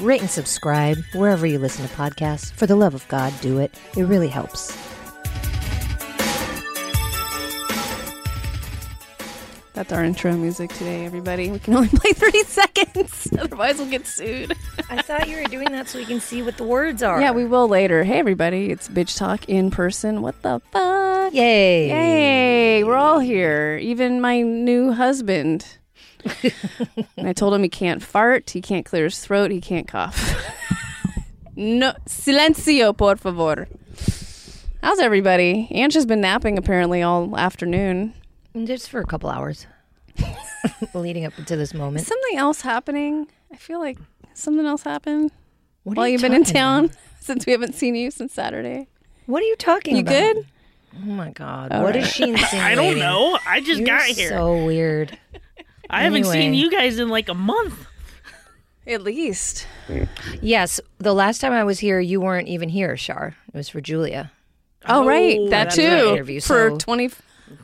rate and subscribe wherever you listen to podcasts. For the love of God, do it. It really helps. That's our intro music today, everybody. We can only play 30 seconds, otherwise we'll get sued. I thought you were doing that so we can see what the words are. Yeah, we will later. Hey, everybody, it's Bitch Talk in person. What the fuck? Yay. Yay, we're all here. Even my new husband. And I told him he can't fart, he can't clear his throat, he can't cough. no, silencio, por favor. How's everybody? Ange has been napping apparently all afternoon. Just for a couple hours. Leading up to this moment. Something else happening? I feel like something else happened What while you you've been in town about? since we haven't seen you since Saturday. What are you talking You about? You good? Oh my God. All What is right. she insinuating? I don't know. I just You're got here. so weird. I haven't seen you guys in like a month. At least. Yes, the last time I was here, you weren't even here, Shar. It was for Julia. Oh, right. Oh, That that's too. that interview, For so- 20,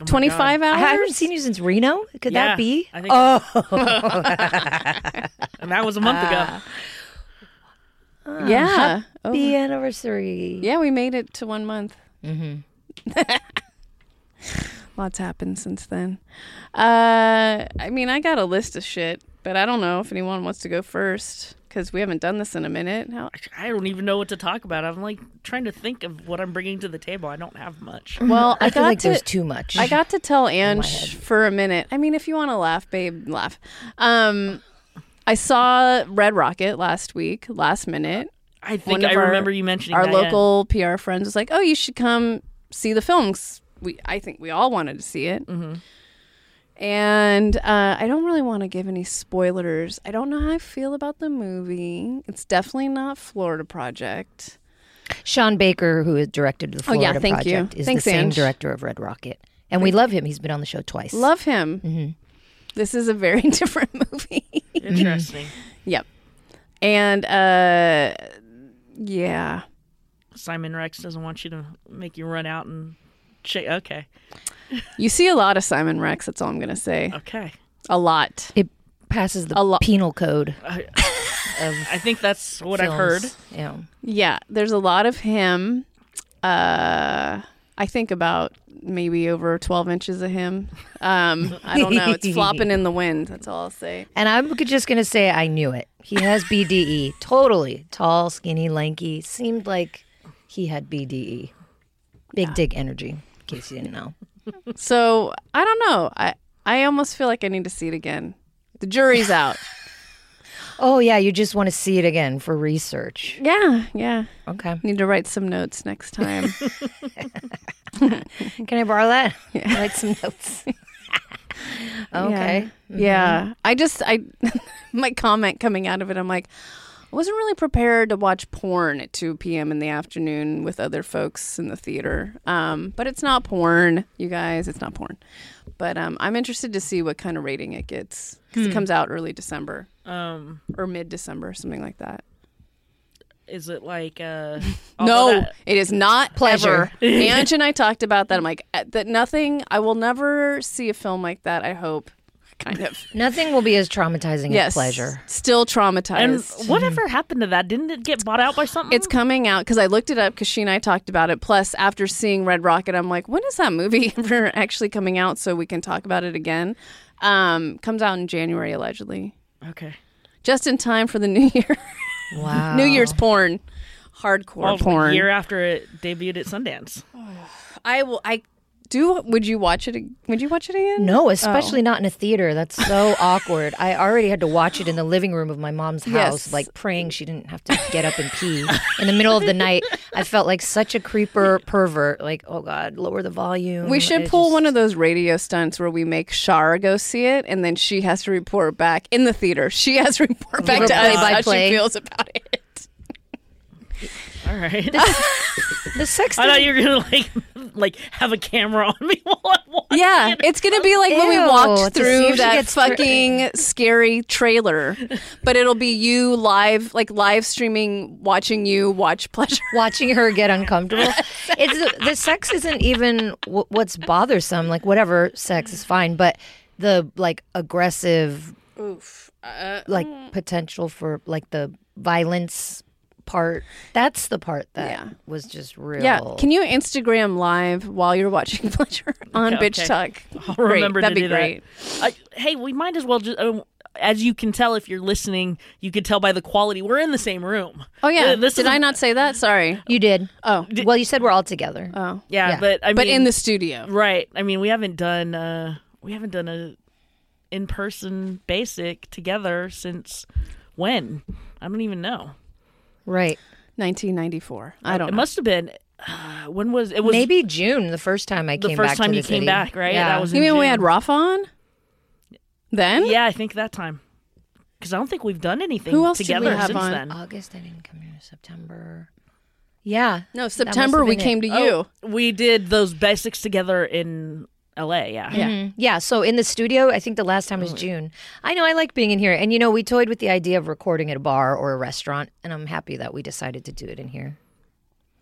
Oh 25 God. hours. I haven't seen you since Reno. Could Yeah, that be? I think- oh, And that was a month Ah. ago. Yeah. Oh, the anniversary. yeah, we made it to one month. Lots happened since then. Uh, I mean, I got a list of shit, but I don't know if anyone wants to go first because we haven't done this in a minute. How, I don't even know what to talk about. I'm like trying to think of what I'm bringing to the table. I don't have much. well, I, I feel got like to. there's too much. I got to tell my Ange for a minute. I mean, if you want to laugh, babe, laugh. Um, I saw Red Rocket last week, last minute. I think I our- remember you mentioning Our that, yeah. local PR friends was like, "Oh, you should come see the films." We, I think we all wanted to see it. Mhm. And uh, I don't really want to give any spoilers. I don't know how I feel about the movie. It's definitely not Florida Project. Sean Baker, who has directed the Oh, yeah, Florida thank you. Project, is Thanks, the same Ange. director of Red Rocket, and we love him. He's been on the show twice. Love him. hmm This is a very different movie. Interesting. Yep. And uh, yeah, Simon Rex doesn't want you to make you run out and shake. Okay. you see a lot of Simon Rex. That's all I'm gonna say. Okay. A lot. It passes the A lo- penal code I, I think that's what I've heard. Yeah. Yeah, there's a lot of him. Uh, I think about maybe over 12 inches of him. Um, I don't know. It's flopping in the wind. That's all I'll say. And I'm just gonna say I knew it. He has BDE. totally tall, skinny, lanky. Seemed like he had BDE. Big dick energy. In case you didn't know. So I don't know. I I almost feel like I need to see it again. The jury's out. Oh yeah, you just want to see it again for research. yeah, yeah. Okay. Need to write some notes next time. Can I borrow that? Write some notes. okay. Yeah. Mm-hmm. Yeah. I just I my comment coming out of it, I'm like, I wasn't really prepared to watch porn at 2 p.m. in the afternoon with other folks in the theater. Um, but it's not porn, you guys. It's not porn. But um, I'm interested to see what kind of rating it gets because it comes out early December Um, or mid December, something like that. is it like uh? no, it is not Pleasure. pleasure. Ange and I talked about that. I'm like, uh, that nothing. I will never see a film like that. I hope, kind of. Nothing will be as traumatizing yes, as pleasure. Still traumatizing. and traumatized. whatever happened to that? Didn't it get bought out by something? It's coming out because I looked it up because she and I talked about it. Plus, after seeing Red Rocket, I'm like, when is that movie ever actually coming out so we can talk about it again? Um, comes out in January allegedly, okay. just in time for the New Year, Wow. New Year's porn, hardcore Well, porn. a year after it debuted at Sundance. I will. I do. Would you watch it? Would you watch it again? No, especially not in a theater. That's so awkward. I already had to watch it in the living room of my mom's house, Yes. like praying she didn't have to get up and pee in the middle of the night. I felt like such a creeper pervert. Like, oh God, lower the volume. We should I pull just- one of those radio stunts where we make Shar go see it, and then she has to report back in the theater. She has to report back to us how she feels about it. All right. The sex. I thought you were gonna like like have a camera on me while I'm watching. Yeah, it. it's gonna be like when we Ew, walked to see through if she that gets through- fucking scary trailer, but it'll be you live, like live streaming, watching you watch pleasure. watching her get uncomfortable. It's the sex isn't even w- what's bothersome. Like whatever sex is fine, but the like aggressive, Oof. Uh, like potential for like the violence part. That's the part that Yeah. was just real. yeah, can you Instagram live while you're watching pleasure on Okay, Bitch okay. Talk? I'll Great. remember That'd to be do great. that. I, hey, we might as well just. Uh, as you can tell, if you're listening, you could tell by the quality. We're in the same room. Oh yeah, Uh, this did is- I not say that? Sorry. You did. Oh, Well, you said we're all together. oh, Yeah, Yeah. but I mean, but in the studio. right. I mean, we haven't done. uh We haven't done a in-person basic together since when? I don't even know. Right. 1994. I don't It know. must have been. Uh, when was it? Was Maybe June, the first time I the came first back time to you the came city. back, right? Yeah. That was you in mean we had June. Rafa on? Then? Yeah, I think that time. Because I don't think we've done anything Who else did we together have since on? then. August. I didn't come here. September. Yeah. No, September we been it. came to you. Oh, we did those basics together in L.A. Yeah, Yeah. Mhm. Yeah. So in the studio, I think the last time was June. I know I like being in here. And, you know, we toyed with the idea of recording at a bar or a restaurant. And I'm happy that we decided to do it in here.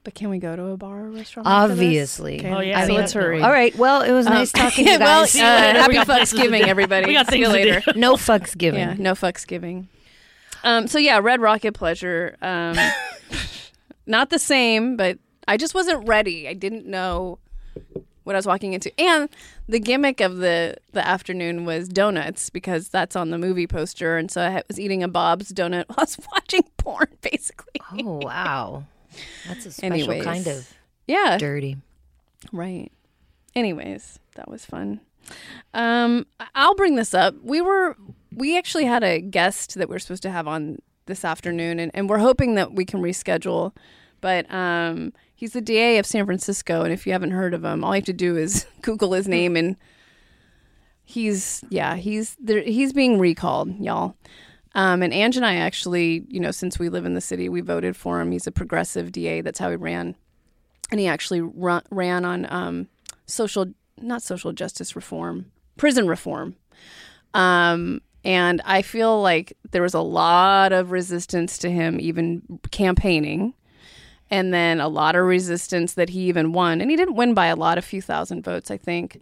But can we go to a bar or restaurant? after this? Obviously. Okay, Oh, yeah, so mean- let's hurry. All right. Well, it was nice Um, talking to you well, guys. uh, See you later. We happy got Thanksgiving, everybody. We got See you things to later. no fucks given. Yeah, no fucks giving. Um, so yeah, Red Rocket Pleasure. Um, not the same, but I just wasn't ready. I didn't know what I was walking into, and the gimmick of the the afternoon was donuts because that's on the movie poster, and so I was eating a Bob's donut while I was watching porn, basically. Oh, wow. That's a special Anyways. kind of Yeah, dirty. Right. Anyways, that was fun. Um, I'll bring this up. We were we actually had a guest that we are supposed to have on this afternoon, and, and we're hoping that we can reschedule. But um, he's the DA of San Francisco, and if you haven't heard of him, all you have to do is Google his name, and he's yeah he's there, he's being recalled, y'all. Um, and Ange and I actually, you know, since we live in the city, we voted for him. He's a progressive DA. That's how he ran and he actually run, ran on um, social, not social justice reform, prison reform. Um, and I feel like there was a lot of resistance to him even campaigning, and then a lot of resistance that he even won, and he didn't win by a lot, a few thousand votes, I think.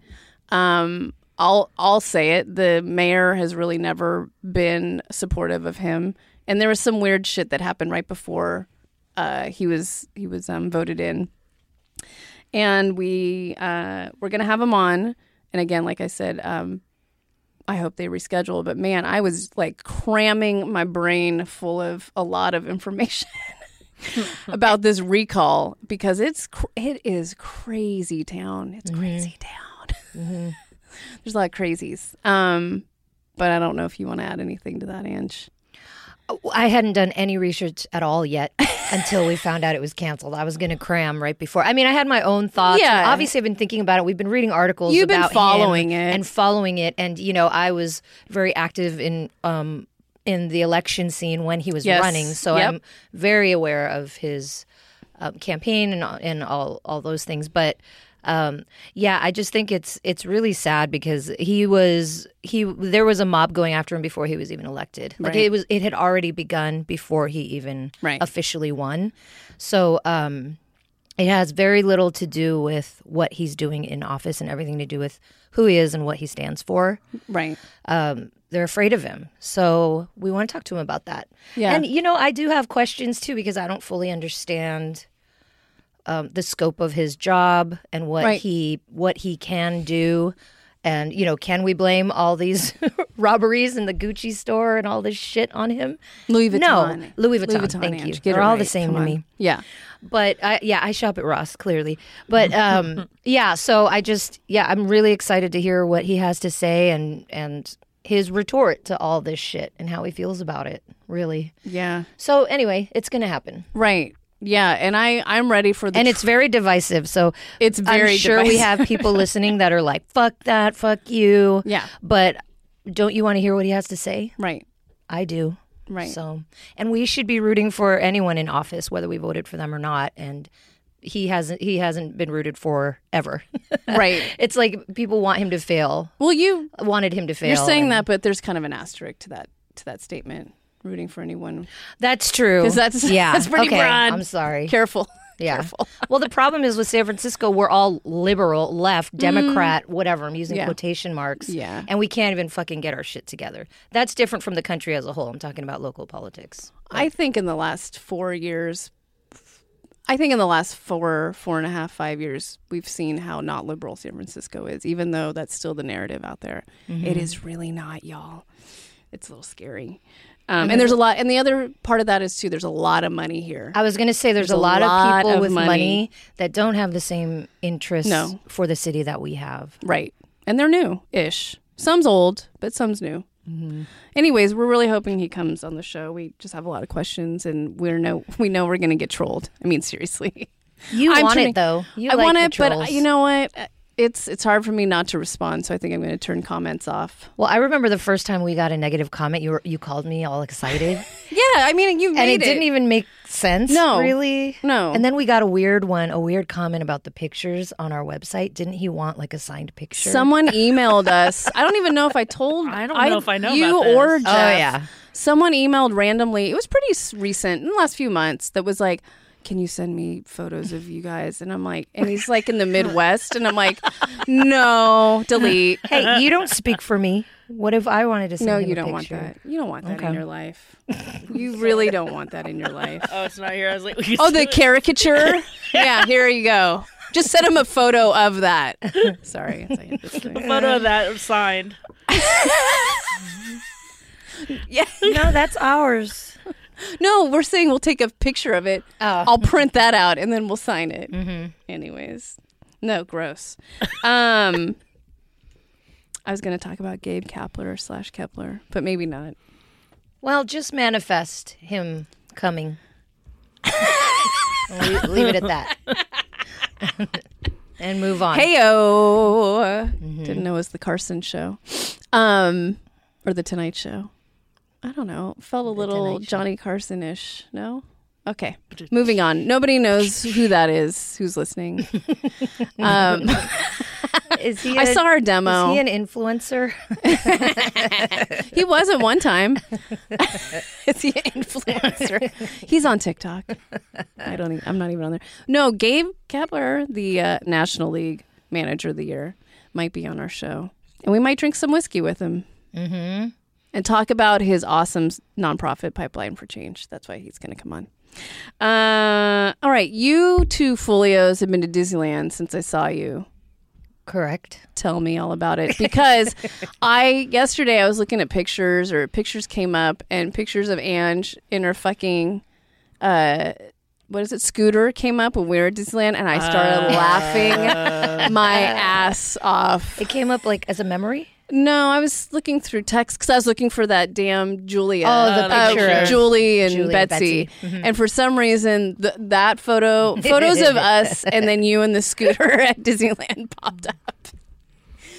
Um, I'll I'll say it. The mayor has really never been supportive of him, and there was some weird shit that happened right before uh, he was he was um, voted in and we uh, we're gonna have him on. And again, like I said, um, I hope they reschedule. But man, I was like cramming my brain full of a lot of information about this recall because it's it is crazy town. It's crazy town. There's a lot of crazies. Um, but I don't know if you want to add anything to that, Ange. I hadn't done any research at all yet until we found out it was canceled. I was going to cram right before. I mean, I had my own thoughts. Yeah. Obviously, I've been thinking about it. We've been reading articles You've been about him following it. and following it. And you know, I was very active in um in the election scene when he was Yes. running, so Yep. I'm very aware of his um, campaign and and all all those things. But um, yeah, I just think it's it's really sad because he was he there was a mob going after him before he was even elected. Like Right. it was it had already begun before he even Right. officially won. So um, it has very little to do with what he's doing in office and everything to do with who he is and what he stands for. Right. Um, they're afraid of him. So we want to talk to him about that. Yeah. And, you know, I do have questions too because I don't fully understand um, the scope of his job and what Right. he what he can do. And, you know, can we blame all these robberies in the Gucci store and all this shit on him? Louis Vuitton. No, Louis Vuitton. vuitton Thank Ange. you. Get They're all the same Come to on. me. Yeah. But I, yeah, I shop at Ross clearly. But um, yeah, so I just yeah, I'm really excited to hear what he has to say and and his retort to all this shit and how he feels about it. Really. Yeah. So anyway, it's gonna happen, Right. Yeah. And I I'm ready for the and it's very divisive. So It's very I'm sure we have people listening that are like, "Fuck that, fuck you." Yeah. But don't you want to hear what he has to say? right. I do. Right. So, and we should be rooting for anyone in office, whether we voted for them or not. And he hasn't he hasn't been rooted for ever. right. it's like people want him to fail, Well, you wanted him to fail. you're saying and- that, but there's kind of an asterisk to that to that statement. Rooting for anyone. That's true. 'Cause that's- yeah. that's pretty okay, broad. I'm sorry. Careful. Yeah. Careful. well, the problem is with San Francisco, we're all liberal, left, Democrat, whatever. I'm using Mm. Yeah. quotation marks. Yeah. And we can't even fucking get our shit together. That's different from the country as a whole. I'm talking about local politics. I think in the last four years, I think in the last four, four and a half, five years, we've seen how not liberal San Francisco is, even though that's still the narrative out there. It is really not, y'all. It's a little scary. Um, and there's a lot, and the other part of that is too. There's a lot of money here. I was going to say there's, There's a a lot, lot of people of with money. money. that don't have the same interests No. for the city that we have. Right. And they're new ish. Some's old, but some's new. Mm-hmm. Anyways, we're really hoping he comes on the show. We just have a lot of questions and we're no we know we're gonna get trolled. I mean seriously. You I'm want turning- it though. You I like want it, but uh, you know what? It's it's hard for me not to respond, so I think I'm gonna turn comments off. Well, I remember the first time we got a negative comment. You were, you called me all excited, Yeah, I mean you and made it didn't even make sense. No. really. No. And then we got a weird one, a weird comment about the pictures on our website. Didn't he want like a signed picture? Someone emailed us. I don't even know if I told. I don't know if I know you about this. or Oh, yeah. Someone emailed randomly. It was pretty recent in the last few months. That was like, "Can you send me photos of you guys?" And I'm like, and he's like in the Midwest, and I'm like, "No, delete." Hey, you don't speak for me. What if I wanted to send No, him you a don't want that. You don't want that in your life. You really don't want that in your life. Oh, it's not here. I was like, Oh, the caricature. Yeah, here you go. Just send him a photo of that. Sorry, I hit this thing. photo of that signed. Yeah. No, that's ours. No, we're saying we'll take a picture of it. Oh. I'll print that out and then we'll sign it. Anyways, no, gross. Um, I was going to talk about Gabe Kapler slash Kepler, but maybe not. Well, just manifest him coming. leave, leave it at that. and move on. Heyo, didn't know it was the Carson show, um, or the Tonight Show. I don't know. Felt a little Johnny Carson ish. No. Okay, moving on. Nobody knows who that is. Who's listening? um, is he? I a- saw our demo. Is he an influencer? He was at one time. Is he an influencer? He's on TikTok. I don't. Even, I'm not even on there. No, Gabe Kepler, the uh, National League Manager of the Year, might be on our show, and we might drink some whiskey with him. Mm-hmm. And talk about his awesome nonprofit pipeline for change. That's why he's going to come on. Uh, all right, you two folios have been to Disneyland since I saw you Correct. tell me all about it because I yesterday I was looking at pictures or pictures came up and pictures of Ange in her fucking uh what is it scooter came up when we were at Disneyland and I started laughing my ass off. It came up like as a memory. No, I was looking through text because I was looking for that damn Julia. Oh, the uh, picture of Julie and Julie and Betsy. Betsy. Mm-hmm. And for some reason, th- that photo, photos of us, and then you and the scooter at Disneyland popped up.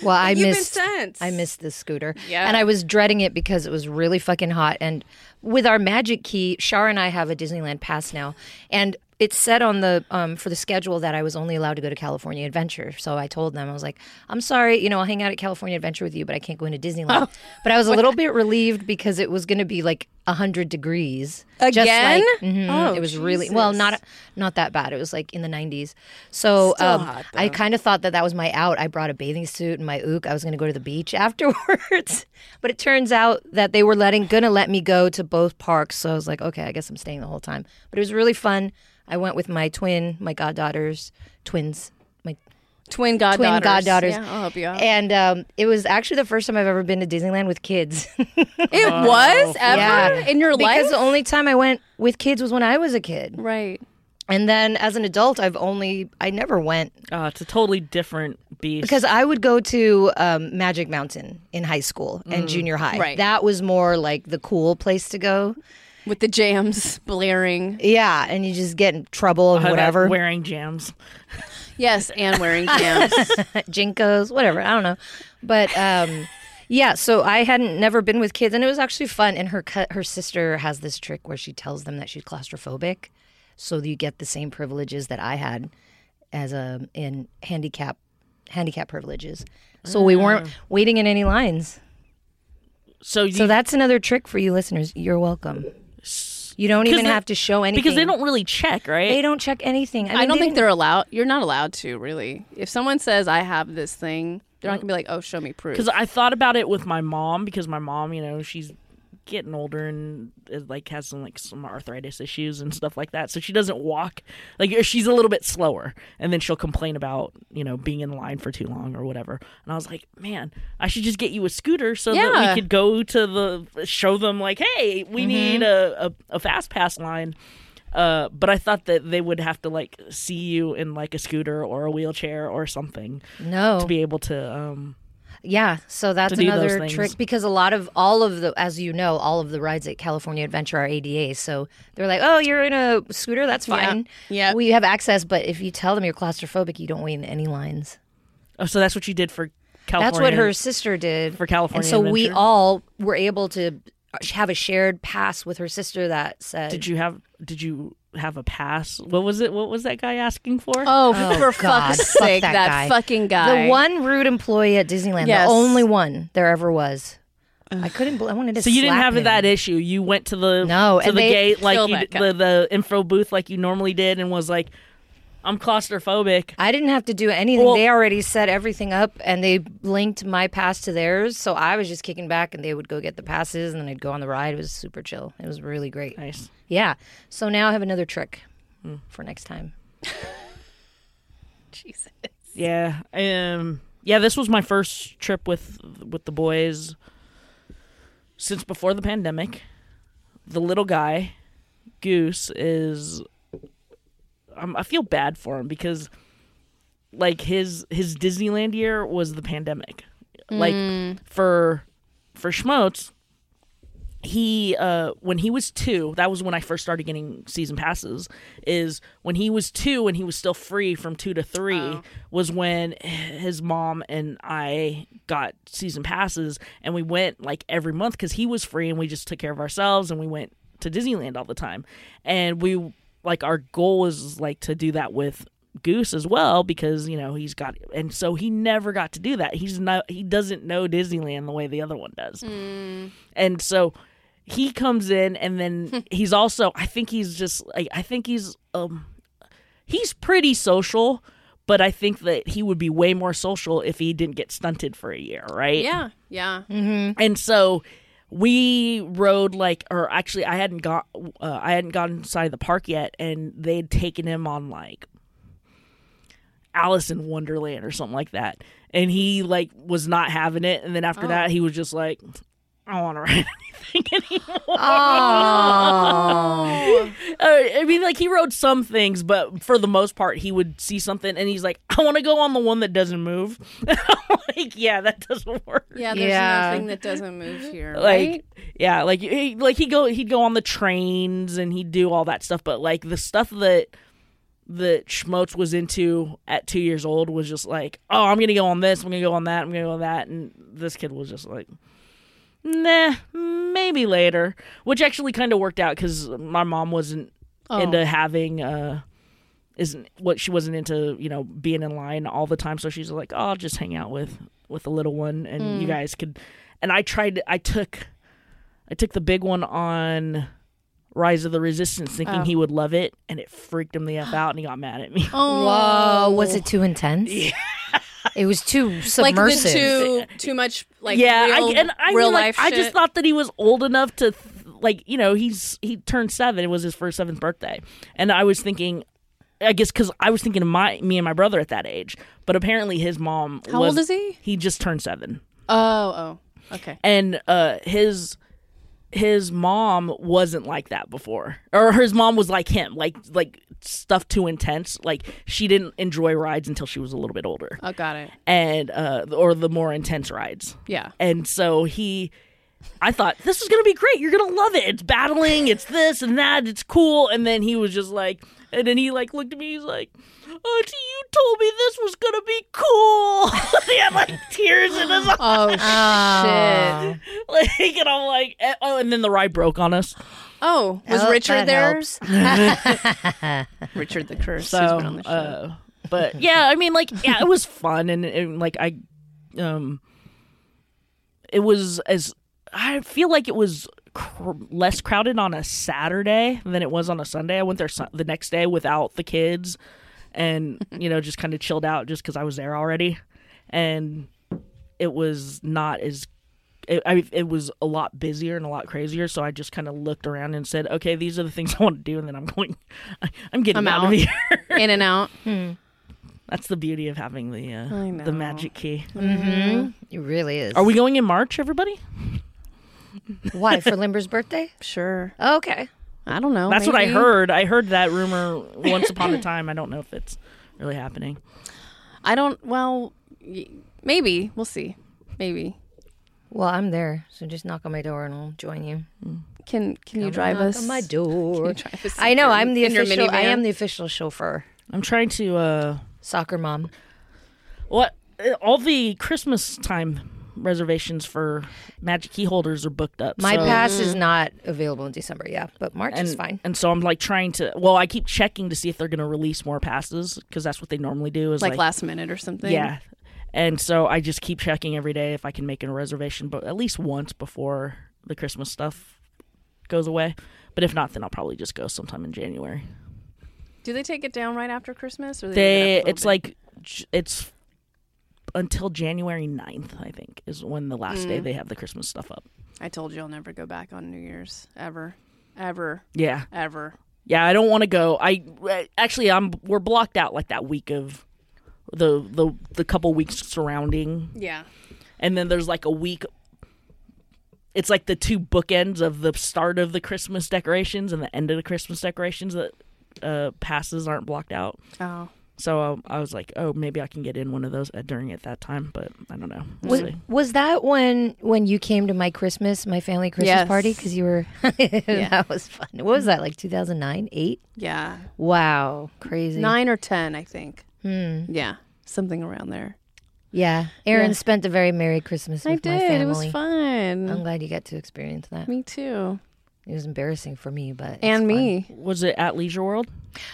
Well, I You've missed. I missed this scooter. Yeah. And I was dreading it because it was really fucking hot. And with our magic key, Shar and I have a Disneyland pass now. And it said on the um, for the schedule that I was only allowed to go to California Adventure. So I told them I was like, "I'm sorry, you know, I'll hang out at California Adventure with you, but I can't go into Disneyland." But I was a little bit relieved because it was going to be like hundred degrees Just Again? like- Mhm. Oh, it was really well, not not that bad. It was like in the 90s. So um, hot, I kind of thought that that was my out. I brought a bathing suit and my ook. I was going to go to the beach afterwards, but it turns out that they were letting gonna let me go to both parks. So I was like, okay, I guess I'm staying the whole time. But it was really fun. I went with my twin, my goddaughters, twins, my Twin goddaughters. goddaughters. Yeah, I'll help you out. and um, it was actually the first time I've ever been to Disneyland with kids. it was ever Yeah. in your because life, the only time I went with kids was when I was a kid. right? And then as an adult, I've only I never went Oh, it's a totally different beast. because I would go to um, Magic Mountain in high school and junior high. Right. That was more like the cool place to go. With the jams blaring. Yeah, and you just get in trouble and whatever. wearing jams. Yes, and wearing jams. JNCOs, whatever. I don't know, but um, yeah. So I hadn't never been with kids, and it was actually fun. And her cu- her sister has this trick where she tells them that she's claustrophobic. so you get the same privileges that I had as a in handicap handicap privileges. So we weren't waiting in any lines. So, you, So that's another trick for you listeners. You're welcome. You don't even they- have to show anything because they don't really check, right? They don't check anything. I, I, don't they think they're allowed. You're not allowed to really. If someone says I have this thing, they're not mm. gonna be like, "Oh, show me proof." Because I thought about it with my mom because my mom, you know, she's getting older and is, like has some like some arthritis issues and stuff like that. So she doesn't walk like she's a little bit slower, and then she'll complain about you know being in line for too long or whatever. And I was like, man, I should just get you a scooter so that we could go to the show them like, hey, we need a, a a fast pass line. Uh, but I thought that they would have to like see you in like a scooter or a wheelchair or something no. to be able to um Yeah, so that's to do those another trick because a lot of all of the, as you know, all of the rides at California Adventure are ADA. So they're like, "Oh, you're in a scooter, that's fine. Yeah. we have access." But if you tell them you're claustrophobic, you don't wait in any lines. Oh, so that's what you did for California. That's what her sister did For California and so we all were able to have a shared pass with her sister that said, Did you have? Did you have a pass? What was it? What was that guy asking for? oh, Oh, for God. fuck's Fuck sake, that that, guy. fucking guy. the one rude employee at Disneyland, Yes. the only one there ever was." I couldn't. bel- I wanted to. so you didn't have him. that issue. You went to the No, to the gate like you, that d- guy. the the info booth like you normally did, and was like, "I'm claustrophobic." I didn't have to do anything. Well- they already set everything up and they linked my pass to theirs. So I was just kicking back and they would go get the passes and then I'd go on the ride. It was super chill. It was really great. Nice. Yeah. So now I have another trick Hmm. for next time. Jesus. Yeah. Um. Yeah. This was my first trip with with the boys since before the pandemic. The little guy, Goose, is. Um, I feel bad for him because, like his his Disneyland year was the pandemic. Like for for Schmotes, he uh when he was two that was when i first started getting season passes is when he was two and he was still free from two to three Oh. was when his mom and i got season passes and we went like every month because he was free and we just took care of ourselves and we went to disneyland all the time and we like our goal is like to do that with goose as well because you know he's got and so he never got to do that he's not he doesn't know disneyland the way the other one does and so he comes in and then he's also I think he's just like I think he's um he's pretty social, but I think that he would be way more social if he didn't get stunted for a year, right? Yeah, yeah. And so we rode like or actually I hadn't got uh, I hadn't gotten inside the park yet and they'd taken him on like Alice in Wonderland or something like that. And he like was not having it and then after that he was just like I don't want to write anything anymore. Oh. Uh, I mean, like he wrote some things, but for the most part, he would see something and he's like, "I want to go on the one that doesn't move." Like, yeah, that doesn't work. Yeah, there's Yeah. nothing that doesn't move here, Like, right? yeah, like he, like he go he'd go on the trains and he'd do all that stuff, but like the stuff that that Schmotes was into at two years old was just like, "Oh, I'm gonna go on this, I'm gonna go on that, I'm gonna go on that," and this kid was just like. Nah, maybe later. Which actually kind of worked out because my mom wasn't Oh. into having uh isn't what she wasn't into you know being in line all the time so she's like oh i'll just hang out with with the little one and Hmm. you guys could and i tried i took i took the big one on rise of the resistance thinking Oh. he would love it and it freaked him the f out and he got mad at me Oh, Whoa. Was it too intense? It was too submersive. like the too too much like yeah real, I, and i real mean, like life i just thought that he was old enough to like you know he's he turned seven it was his first seventh birthday and i was thinking i guess because i was thinking of my me and my brother at that age but apparently his mom How was, old is he? he just turned seven Oh, oh, okay. and uh his his mom wasn't like that before or his mom was like him like like stuff too intense like she didn't enjoy rides until she was a little bit older Oh, got it. and uh or the more intense rides Yeah. and so he I thought this is gonna be great. You're gonna love it. It's battling. It's this and that. It's cool. And then he was just like, and then he like looked at me. He's like, "Auntie, you told me this was gonna be cool." he had like tears in his eyes. Oh Oh. shit! Like, and I'm like, eh, oh, and then the ride broke on us. Oh, was Oh, Richard there? Richard the Curse. So, who's been on the show. uh, but yeah, I mean, like, yeah, it was fun, and, and like I, um, it was as I feel like it was cr- less crowded on a Saturday than it was on a Sunday. I went there su- the next day without the kids, and you know, just kind of chilled out just because I was there already, and it was not as. It, I, it was a lot busier and a lot crazier, so I just kind of looked around and said, "Okay, these are the things I want to do," and then I'm going, I'm getting I'm out, of here. In and out. That's the beauty of having the uh, the magic key. Mm-hmm. It really is. Are we going in March, everybody? Why for Limber's birthday? Sure. Okay. I don't know. That's what I heard. I heard that rumor once upon a time. I don't know if it's really happening. I don't. Well, maybe we'll see. Maybe Well, I'm there, so just knock on my door and I'll join you. can can you drive knock us? on my door. you drive us I know. I'm the official. I am the official chauffeur. I'm trying to. uh Soccer mom. What? uh, All the Christmas time reservations for magic key holders are booked up. My so- pass is mm. not available in December. Yeah, but March and, is fine. And so I'm like trying to. Well, I keep checking to see if they're going to release more passes because that's what they normally do. Is like, like, last minute or something. Yeah. And so I just keep checking every day if I can make a reservation, but at least once before the Christmas stuff goes away. But if not, then I'll probably just go sometime in January. Do they take it down right after Christmas, or They, leave it up a little it's bit? like it's until January 9th, I think, is when the last day Mm. they have the Christmas stuff up. I told you I'll never go back on New Year's ever, ever, Yeah. ever. Yeah, I don't want to go. I actually I'm we're blocked out like that week of the the the couple weeks surrounding Yeah. and then there's like a week it's like the two bookends of the start of the christmas decorations and the end of the christmas decorations that uh passes aren't blocked out Oh. So um, i was like oh maybe i can get in one of those uh, during at that time but i don't know we'll Was, was that when when you came to my Christmas, my family Christmas Yes. party? Because you were yeah. that was fun. What was that like? 2009, eight? Yeah. Wow, crazy. Nine or ten, I think. Hmm. Yeah. Something around there. Yeah, Erin Yeah. spent a very merry Christmas I with my did. family. It was fun. I'm glad you got to experience that. me too. It was embarrassing for me, but it's And fun. me. was it at leisure world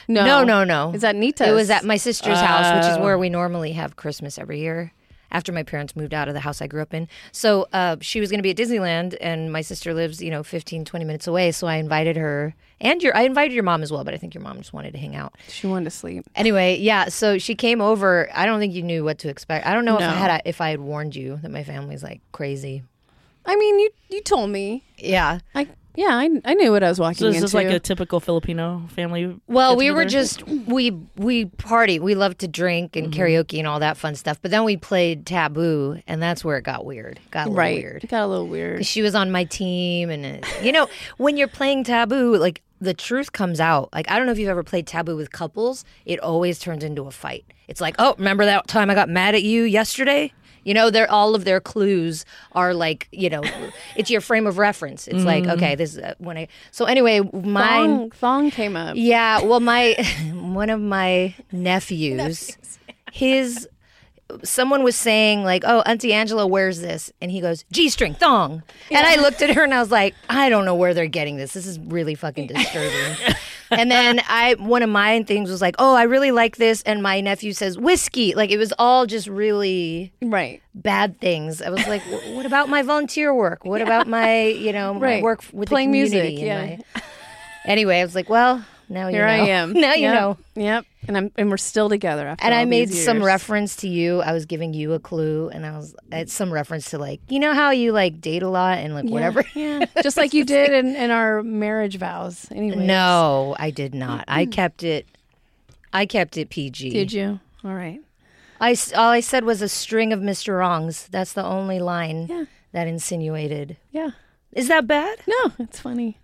No. No, no, no. Is that Nita's? It was at my sister's house, which is Oh. where we normally have Christmas every year. After my parents moved out of the house I grew up in. So uh, she was going to be at Disneyland, and my sister lives, you know, 15, 20 minutes away. So I invited her, and your, I invited your mom as well, but I think your mom just wanted to hang out. She wanted to sleep. Anyway, yeah. So she came over. I don't think you knew what to expect. I don't know if I had if I had warned you that my family's like crazy. I mean, you you told me. Yeah. I yeah, I, I knew what I was walking so is into. this like a typical filipino family Well, we were get-together? just we we party. We love to drink and karaoke and all that fun stuff. But then we played Taboo, and that's where it got weird. Got a little right. weird. It got a little weird. She was on my team, and uh, you know when you're playing Taboo, like the truth comes out. Like I don't know if you've ever played Taboo with couples. It always turns into a fight. It's like, oh, remember that time I got mad at you yesterday? You know, they're all of their clues are like, you know, it's your frame of reference. It's like, okay, this is uh, when I. So anyway, my Thong, thong came up. Yeah, well, my one of my nephews, his someone was saying like, "Oh, Auntie Angela wears this," and he goes, "G-string thong," and I looked at her and I was like, "I don't know where they're getting this. This is really fucking disturbing." and then I one of my things was like, "Oh, I really like this," and my nephew says whiskey. Like it was all just really Right. bad things. I was like, "What about my volunteer work? What about my you know my work with Playing the music, yeah. my- Anyway, I was like, "Well." Now you Here know. I am. now you Yep. know. Yep. And I'm and we're still together after And I made some reference to you. I was giving you a clue, and I was it's some reference to like you know how you like date a lot and like Yeah, whatever. Yeah. Just like you did in, in our marriage vows. Anyway. No, I did not. I kept it. I kept it PG. Did you? All right. I all I said was a string of Mr. Wrongs. That's the only line Yeah. that insinuated. Yeah. Is that bad? No, it's funny.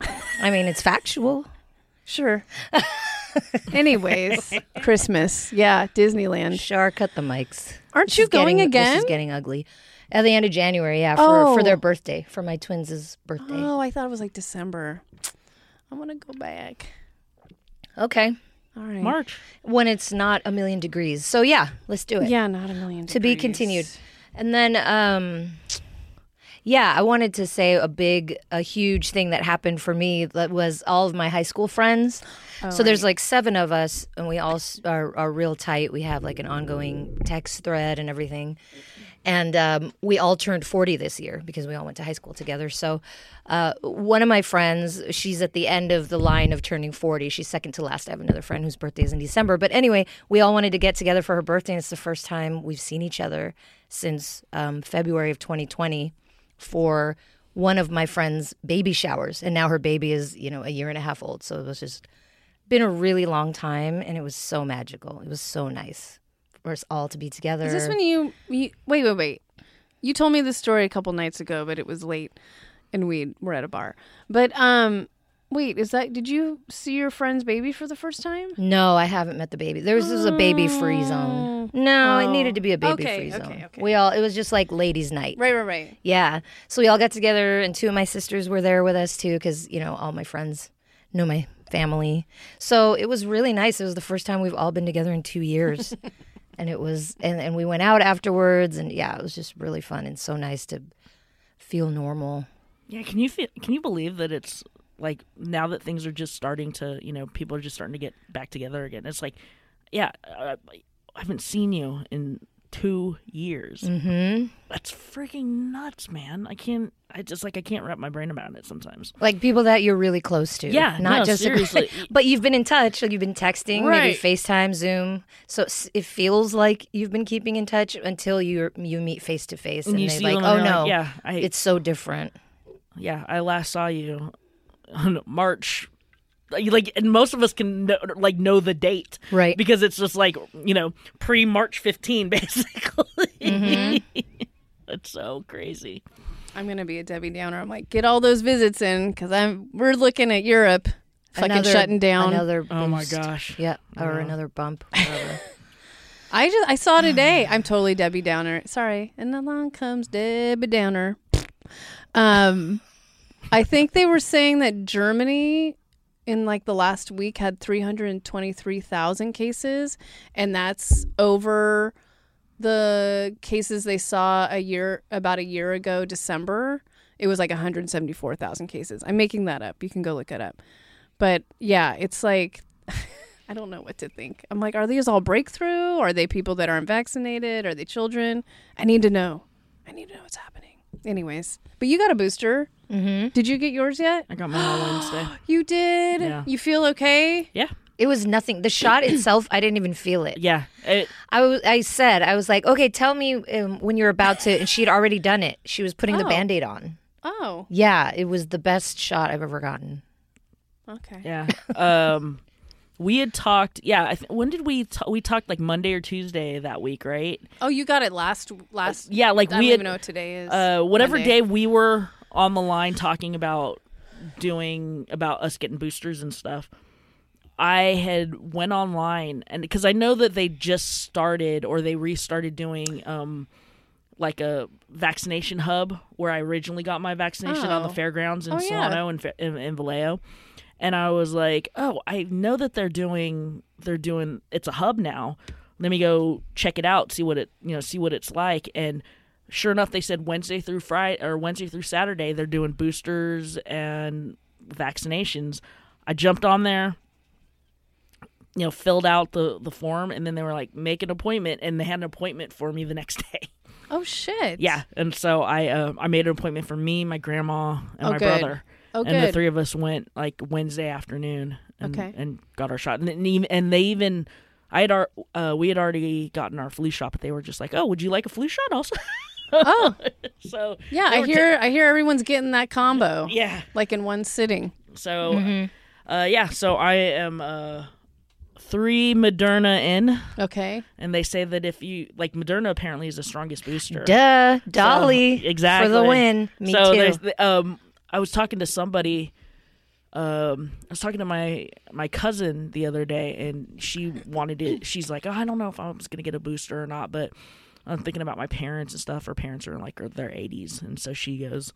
I mean, it's factual. Sure. Anyways, Christmas. Yeah, Disneyland. Shar, cut the mics. Aren't This you is getting- going again? This is getting ugly. At the end of January, yeah, for, for Oh. their birthday, for my twins' birthday. Oh, I thought it was like December. I want to go back. Okay. All right. March. When it's not a million degrees. So yeah, let's do it. Yeah, not a million. To be continued. And then um yeah, I wanted to say a big a huge thing that happened for me that was all of my high school friends. so there's like seven of us and we all are, are real tight. We have like an ongoing text thread and everything. And um, we all turned 40 this year because we all went to high school together. So, uh, one of my friends, she's at the end of the line of turning 40. She's second to last. I have another friend whose birthday is in December. But anyway, we all wanted to get together for her birthday. And it's the first time we've seen each other since um, February of 2020 for one of my friend's baby showers. And now her baby is, you know, a year and a half old. So it was just been a really long time. And it was so magical. It was so nice for us all to be together. Is this when you, you wait, wait, wait? You told me this story a couple nights ago, but it was late, and we were at a bar. But um, wait, is that? Did you see your friend's baby for the first time? No, I haven't met the baby. There was, this was a baby oh. free zone. No, it oh. needed to be a baby Okay, free zone. okay, okay. We all it was just like ladies' night. Right, right, right. Yeah. So we all got together and two of my sisters were there with us too cuz you know, all my friends know my family. So it was really nice. It was the first time we've all been together in 2 years. and it was and and we went out afterwards and yeah, it was just really fun and so nice to feel normal. Yeah, can you feel, can you believe that it's like now that things are just starting to, you know, people are just starting to get back together again. It's like, yeah, uh, I haven't seen you in 2 years. Mhm. That's freaking nuts, man. I can't I just like I can't wrap my brain around it sometimes. Like people that you're really close to. Yeah, Not no, just seriously. but you've been in touch. Like you've been texting, maybe Right. FaceTime, Zoom. So it feels like you've been keeping in touch until you you meet face to face, and you they're see like, "Oh no, like, yeah, I it's so different." yeah, I last saw you on March like and most of us can know, like know the date Right. because it's just like you know pre March 15 basically Mm-hmm. it's so crazy I'm gonna be a Debbie Downer. I'm like, get all those visits in because I'm. We're looking at Europe, fucking Another- shutting down. Another oh my gosh Yeah, or another bump. I just I saw today. I'm totally Debbie Downer. Sorry. And along comes Debbie Downer. Um, I think they were saying that Germany in like the last week had 323,000 cases, and that's over the cases they saw a year about a year ago, December. It was like 174,000 cases. I'm making that up. You can go look it up. But yeah, it's like I don't know what to think. I'm like, are these all breakthrough? Are they people that aren't vaccinated? Are they children? I need to know. I need to know what's happening. Anyways, but you got a booster. Mm-hmm. Did you get yours yet? I got mine on Wednesday You did. Yeah. You feel okay? yeah it was nothing. The shot itself, I didn't even feel it. yeah it, I was. I said, I was like, "Okay, tell me um, when you're about to." And she had already done it. She was putting the Oh. band-aid on. Oh, Yeah, it was the best shot I've ever gotten. okay. yeah um we had talked yeah I th- when did we ta- we talked like Monday or Tuesday that week right Oh, you got it last last. yeah like I we don't had even know what today is. uh whatever Monday. day we were on the line talking about doing about us getting boosters and stuff i had went online and because i know that they just started or they restarted doing um like a vaccination hub where i originally got my vaccination on the Oh. fairgrounds in Oh, yeah. and, in, in vallejo and i was like oh i know that they're doing they're doing it's a hub now let me go check it out see what it you know see what it's like and sure enough they said wednesday through friday or wednesday through saturday they're doing boosters and vaccinations i jumped on there you know filled out the the form and then they were like make an appointment and they had an appointment for me the next day oh shit. yeah and so i uh, i made an appointment for me my grandma and Oh, my good. brother Oh, and the three of us went like wednesday afternoon and, Okay. and got our shot and, then even, and they even i had our uh, we had already gotten our flu shot but they were just like oh would you like a flu shot also Oh, so yeah. I hear. I hear everyone's getting that combo. yeah Like in one sitting. So, Mm-hmm. uh, yeah, so I am uh, three Moderna in, Okay. and they say that if you like Moderna, apparently is the strongest booster. Duh, Dolly, exactly for the win. Me so too. um, I was talking to somebody. Um, I was talking to my my cousin the other day, and she wanted to. She's like, oh, I don't know if I was gonna get a booster or not, but I'm thinking about my parents and stuff. Her parents are in like their 80s, and so she goes.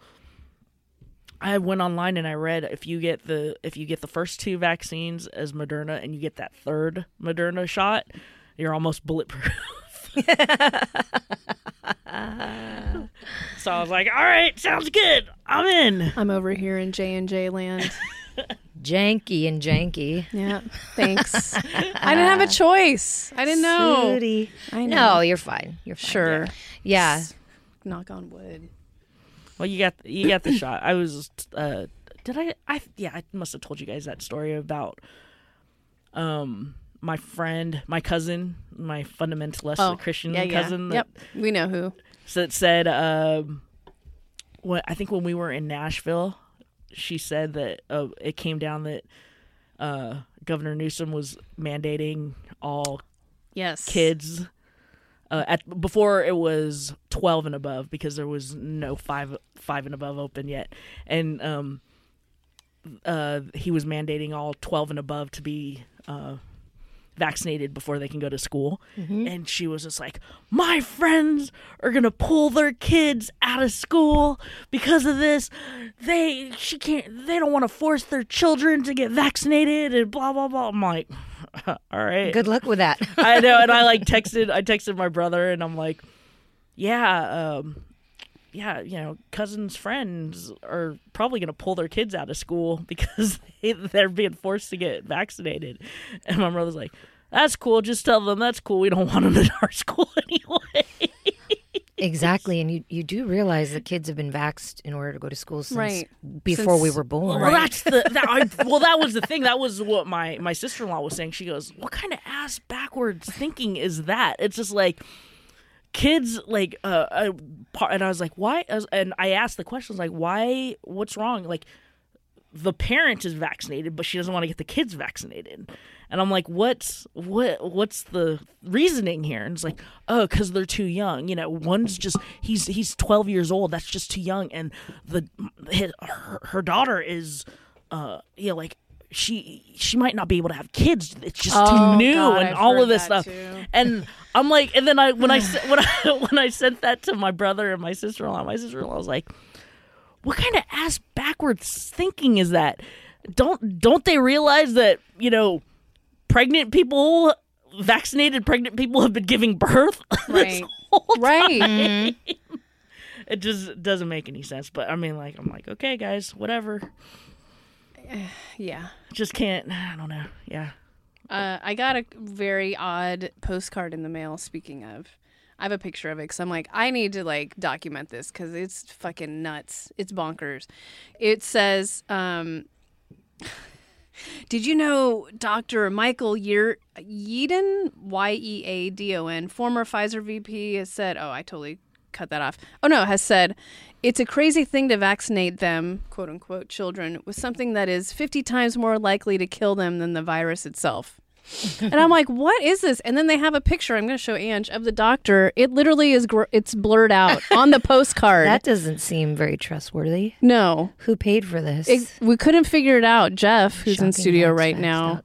I went online and I read if you get the if you get the first two vaccines as Moderna and you get that third Moderna shot, you're almost bulletproof. so I was like, "All right, sounds good. I'm in." I'm over here in J and J land. Janky and janky. Yeah, thanks. I didn't have a choice. I didn't know. Sooty. I know. No, you're fine. You're fine. Sure. Yeah. Knock on wood. Well, you got you got the shot. I was uh did I I yeah, I must have told you guys that story about um my friend, my cousin, my fundamentalist Oh, Christian yeah, yeah. cousin that Yep, we know who. so it said um what I think when we were in Nashville, she said that uh, it came down that uh Governor Newsom was mandating all Yes, kids uh, at before it was 12 and above because there was no 5 5 and above open yet. And um uh he was mandating all 12 and above to be uh vaccinated before they can go to school and she was just like my friends are going to pull their kids out of school because of this they she can't they don't want to force their children to get vaccinated and blah blah blah i'm like all right Good luck with that. I know, and I like texted. I texted my brother, and I'm like, "Yeah, um, yeah, you know, cousins' friends are probably gonna pull their kids out of school because they, they're being forced to get vaccinated." And my brother's like, "That's cool. Just tell them that's cool. We don't want them in our school anyway." exactly. And you, you do realize that kids have been vaxxed in order to go to school since Right. before we were born. Well, that's the that, I, well. That was the thing. That was what my my sister in law was saying. She goes, "What kind of ass backwards thinking is that?" It's just like kids like uh, uh and I was like, "Why?" And I asked the questions like, "Why? What's wrong?" Like the parent is vaccinated, but she doesn't want to get the kids vaccinated. And I'm like, what's what? What's the reasoning here? And it's like, oh, because they're too young. You know, one's just he's he's 12 years old. That's just too young. And the his, her, her daughter is, uh, you know, like she she might not be able to have kids. It's just Oh, too new God, and I've all of this stuff. too. And I'm like, and then I when I when I when I sent that to my brother and my sister in law, my sister in law was like what kind of ass backwards thinking is that? Don't don't they realize that you know pregnant people, vaccinated pregnant people have been giving birth? this Right. whole Right. time? Mm-hmm. It just doesn't make any sense. But I mean, like, I'm like, okay, guys, whatever. Yeah. Just can't. I don't know. Yeah. Uh, I got a very odd postcard in the mail. Speaking of, I have a picture of it because I'm like, I need to like document this because it's fucking nuts. It's bonkers. It says, um, "Did you know Dr. Michael Year- Yeadon, Y E A D O N, former Pfizer VP, has said, oh, I totally cut that off. Oh no, has said." It's a crazy thing to vaccinate them, quote unquote, children, with something that is 50 times more likely to kill them than the virus itself. and I'm like, what is this? And then they have a picture. I'm going to show Ange of the doctor. It literally is. Gr- it's blurred out on the postcard. That doesn't seem very trustworthy. no, Who paid for this? it, we couldn't figure it out. Jeff, who's in studio right now,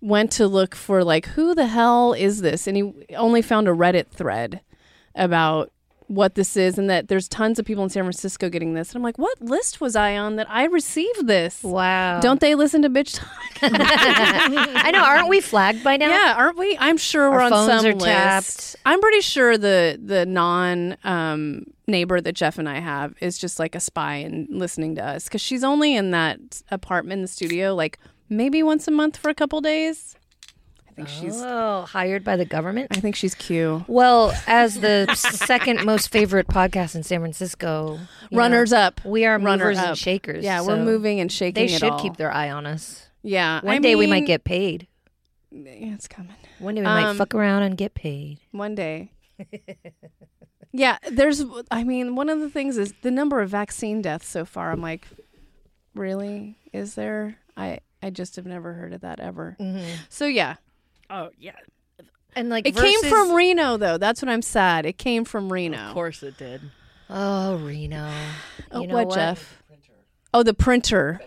went to look for like who the hell is this, and he only found a Reddit thread about what this is, and that there's tons of people in San Francisco getting this. And I'm like, what list was I on that I received this? Wow. Don't they listen to bitch talk? I know. Aren't we flagged by now? Yeah, aren't we? I'm sure we're on some list. tapped. I'm pretty sure the the non um, neighbor that Jeff and I have is just like a spy and listening to us because she's only in that apartment in the studio like maybe once a month for a couple days. I think she's Oh, hired by the government? I think she's Q. Well, as the second most favorite podcast in San Francisco, Runners know, up. we are runners and shakers. Yeah, we're moving and shaking. They should all. keep their eye on us. Yeah, One I day we might get paid. Yeah, it's coming. One day we might Um, fuck around and get paid. One day. yeah, there's. I mean, one of the things is the number of vaccine deaths so far. I'm like, really? Is there? I I just have never heard of that ever. So yeah, Oh yeah. And like it came from Reno though. That's what I'm sad. It came from Reno. Of course it did. Oh, Reno. Oh, You know what, what? Jeff? Oh, the printer.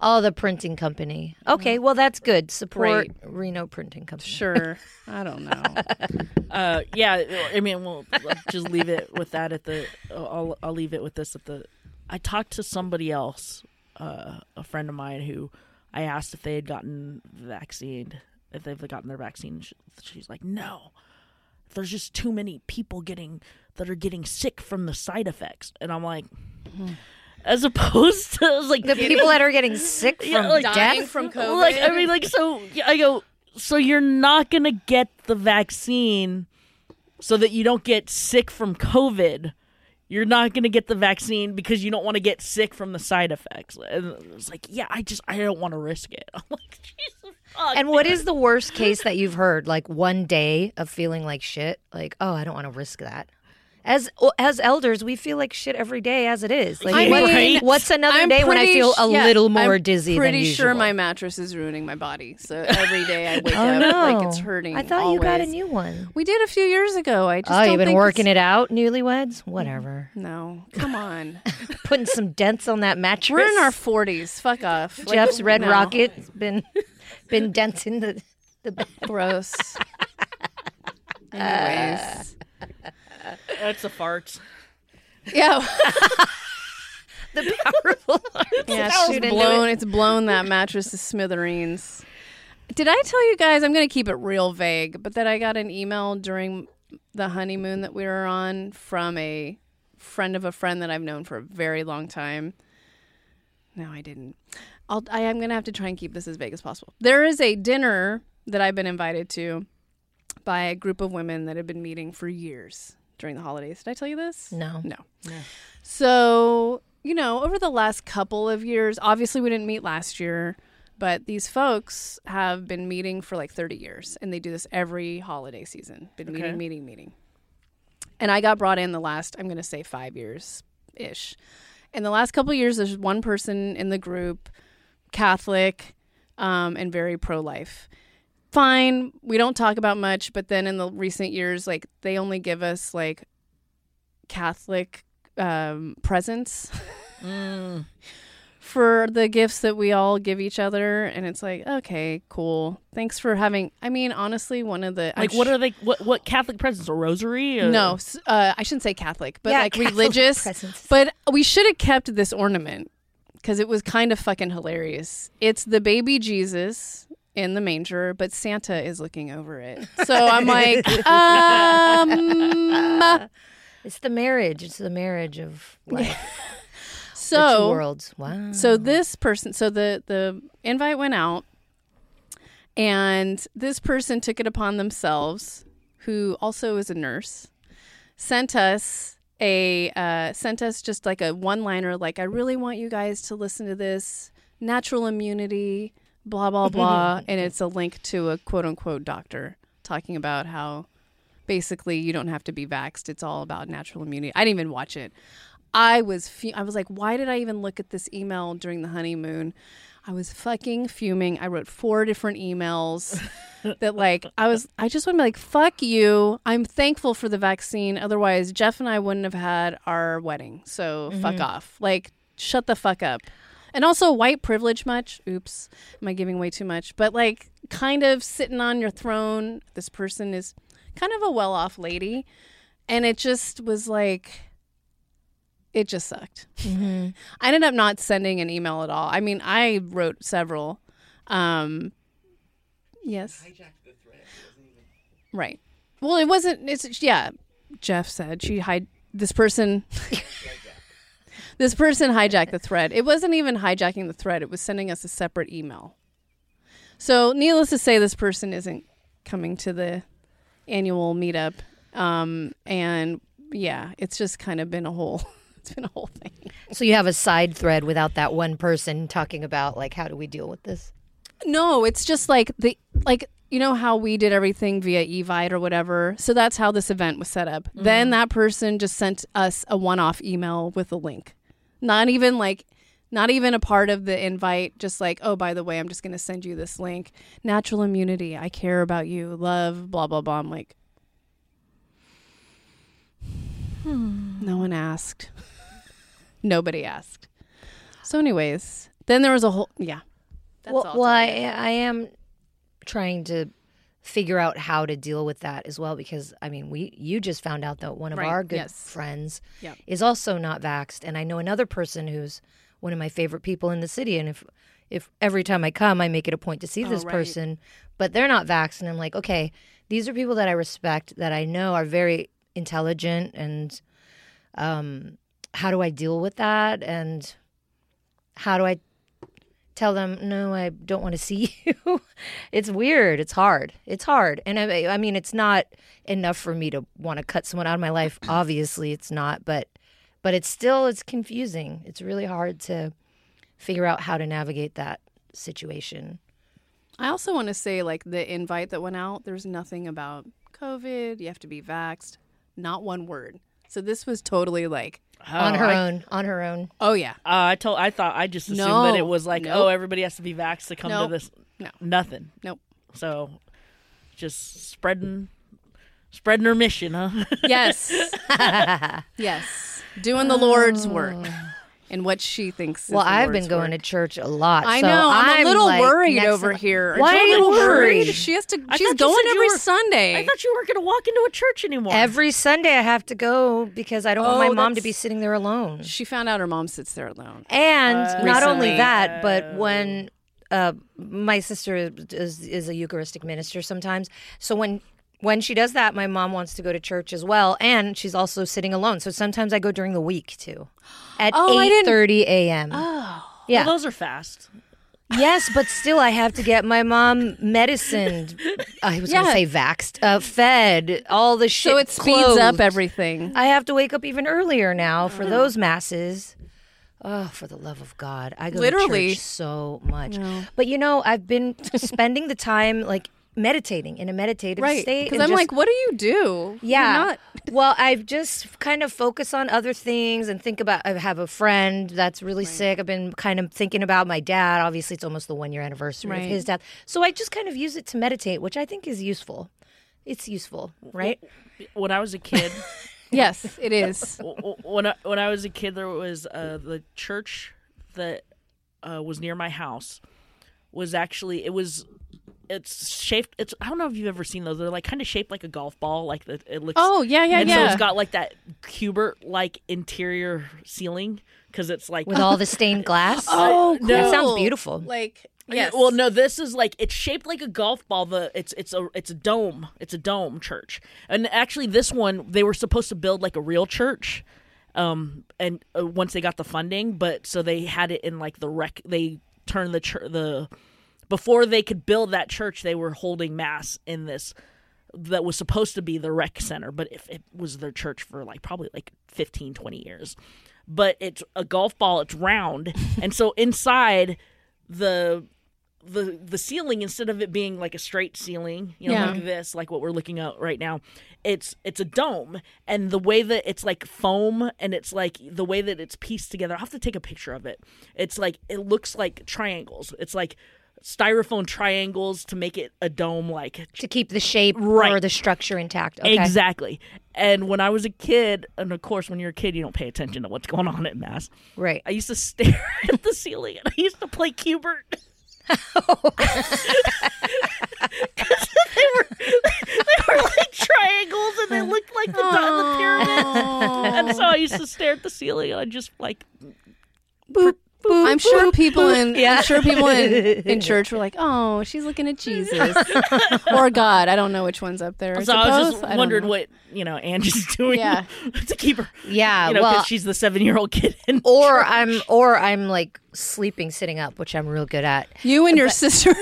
Oh, the printing company. Okay, well that's good. Support Reno Printing Company. Sure. I don't know. Uh, yeah, I mean, we'll let's just leave it with that at the. I'll I'll leave it with this at the. I talked to somebody else, uh, a friend of mine who I asked if they had gotten vaccinated, if they've gotten their vaccine. She- She's like, no, there's just too many people getting that are getting sick from the side effects, and I'm like, hmm. as opposed to like The people that are getting sick from Yeah, like Dying death. from COVID. like I mean, like so. I go. So you're not gonna get the vaccine, so that you don't get sick from COVID. You're not gonna get the vaccine because you don't want to get sick from the side effects. And it's like, yeah, I just I don't want to risk it. I'm like, Jesus. Fuck, And what man. is the worst case that you've heard? Like one day of feeling like shit. Like, oh, I don't want to risk that. As as elders, we feel like shit every day as it is. Like, I what- mean, what's another I'm day when I feel a sh- yeah, little more I'm dizzy Pretty than sure usual? my mattress is ruining my body. So every day I wake Oh up no! like it's hurting. I thought you got a new one. We did a few years ago. I just Oh, you've been think working it's- it out, newlyweds. Whatever. Mm-hmm. No, come on. Putting some dents on that mattress. We're in our forties. Fuck off. Like, Jeff's red no. rocket's been been denting the the bed. Gross. Uh, Anyways, That's a fart. yeah, the powerful. yeah. Shoot It's into blown. it. It's blown that mattress to smithereens. Did I tell you guys? I'm going to keep it real vague, but that I got an email during the honeymoon that we were on from a friend of a friend that I've known for a very long time. No, I didn't. I'll, I am going to have to try and keep this as vague as possible. There is a dinner that I've been invited to by a group of women that have been meeting for years during the holidays. Did I tell you this? No. No. So, you know, over the last couple of years, obviously we didn't meet last year, but these folks have been meeting for like 30 years and they do this every holiday season. Been Okay. meeting, meeting, meeting. And I got brought in the last, I'm going to say 5 years ish. In the last couple of years there's one person in the group Catholic um, and very pro-life. Fine, we don't talk about much, but then in the recent years like they only give us like Catholic um, presents for the gifts that we all give each other, and it's like, okay, cool. Thanks for having. I mean, honestly, one of the Like, I'm what are they? What what Catholic presents? A rosary? Or- no, uh, I shouldn't say Catholic, but Yeah, like Catholic religious. presents. But we should have kept this ornament because it was kind of fucking hilarious. It's the baby Jesus in the manger, but Santa is looking over it. So I'm like, um, It's the marriage. It's the marriage of life. the two so worlds. Wow. So this person, so the the invite went out, and this person took it upon themselves, who also is a nurse, sent us a uh, sent us just like a one liner, like I really want you guys to listen to this natural immunity, blah blah blah, mm-hmm. and it's a link to a quote unquote doctor talking about how basically you don't have to be vaxxed. It's all about natural immunity. I didn't even watch it. I was fu- I was like, why did I even look at this email during the honeymoon? I was fucking fuming. I wrote four different emails that like I was I just want to be like, fuck you. I'm thankful for the vaccine. Otherwise, Jeff and I wouldn't have had our wedding. So fuck mm-hmm. off. Like, shut the fuck up. And also white privilege much. Oops. Am I giving away too much? But like kind of sitting on your throne. This person is kind of a well off lady. And it just was like it just sucked. I ended up not sending an email at all. I mean, I wrote several. Um, yes. Right. Well, it wasn't. It's yeah. Jeff said she hide this person. this person hijacked the thread. It wasn't even hijacking the thread. It was sending us a separate email. So, needless to say, this person isn't coming to the annual meetup. Um, and yeah, it's just kind of been a whole. It's been a whole thing. So you have a side thread without that one person talking about like how do we deal with this? No, it's just like the like you know how we did everything via Evite or whatever. So that's how this event was set up. Then that person just sent us a one-off email with a link. Not even like not even a part of the invite, just like, "Oh, by the way, I'm just going to send you this link. Natural immunity. I care about you. Love, blah blah blah." I'm like hmm. No one asked. Nobody asked. So anyways, Then there was a whole yeah. That's well, all well I. I am trying to figure out how to deal with that as well because I mean we you just found out that one of Right, our good yes. friends Yep. is also not vaxxed and I know another person who's one of my favorite people in the city and if if every time I come I make it a point to see this Oh, right. person but they're not vaxxed and I'm like okay these are people that I respect that I know are very intelligent and um how do I deal with that and how do I tell them no i don't want to see you. It's weird. It's hard. It's hard. And I, I mean it's not enough for me to want to cut someone out of my life. Obviously it's not but but it's still it's confusing. It's really hard to figure out how to navigate that situation. I also want to say like the invite that went out, there's nothing about COVID, you have to be vaxxed, not one word. So this was totally like, on her Oh, I, own on her own oh yeah. Uh, I told. I thought. I just assumed No. that it was like, Nope. oh, everybody has to be vaxxed to come Nope. to this. No. Nothing. Nope. So, just spreading, spreading her mission, huh? Yes. yes. Doing the Lord's work and what she thinks is well the i've Lord's been going work. to church a lot I so know. I'm, a little like, worried over to- here. why are Don't you be worried She has to. I she's going every were- Sunday. I thought you weren't going to walk into a church anymore. Every Sunday I have to go because I don't want Oh, my mom to be sitting there alone. she found out her mom sits there alone. And Uh, not only that, but when uh, my sister is is a Eucharistic minister sometimes, so when when she does that, my mom wants to go to church as well, and she's also sitting alone. So sometimes I go during the week too, at Oh, eight thirty a.m. Oh. Yeah, Well, those are fast. yes, but still, I have to get my mom medicined. I was going to say vaxxed, uh, fed, all the shit. So it speeds clothed. up everything. I have to wake up even earlier now for those masses. Oh, for the love of God. I go Literally. to church so much. But you know, I've been spending the time like meditating in a meditative Right. state. Because I'm just- like, what do you do? yeah. Not- well, I've just kind of focus on other things and think about. I have a friend that's really sick. I've been kind of thinking about my dad. Obviously, it's almost the one year anniversary Right. of his death. So I just kind of use it to meditate, which I think is useful. It's useful, right? When I was a kid, yes, it is. w- w- when I, when I was a kid, there was uh, the church that uh, was near my house. Was actually it was. It's shaped. It's I don't know if you've ever seen those. They're like kind of shaped like a golf ball. Like the, it looks. Oh yeah, yeah, and yeah. so it's got like that Q*bert like interior ceiling because it's like With all the stained glass. oh, no. That sounds beautiful. Like Yeah, yes. Well, no, this is like it's shaped like a golf ball. The it's it's a it's a dome. It's a dome church. And actually, this one they were supposed to build like a real church, um, and uh, once they got the funding, but so they had it in like the rec. They turned the church the before they could build that church, they were holding mass in this that was supposed to be the rec center, but if it was their church for like probably like 15, 20 years. But it's a golf ball, it's round. and so inside the the the ceiling instead of it being like a straight ceiling, you know, Yeah. like this, like what we're looking at right now, it's it's a dome, and the way that it's like foam, and it's like the way that it's pieced together. I have to take a picture of it. It's like it looks like triangles. It's like styrofoam triangles to make it a dome, like to keep the shape or the structure intact. Okay. exactly. And when I was a kid, and of course, when you're a kid, you don't pay attention to what's going on at mass. Right. I used to stare at the ceiling, and I used to play Q*bert. They were they were like triangles and they looked like the, the pyramid. And so I used to stare at the ceiling and I just like boop, boop. I'm sure people in Yeah. I'm sure people in, in church were like, "Oh, she's looking at Jesus or God." I don't know which one's up there. so it I was just don't wondering what you know Angie's doing Yeah. to keep her Yeah. you know because well, she's the seven year old kid in or church. I'm or I'm like sleeping sitting up, which I'm real good at. You and your sister.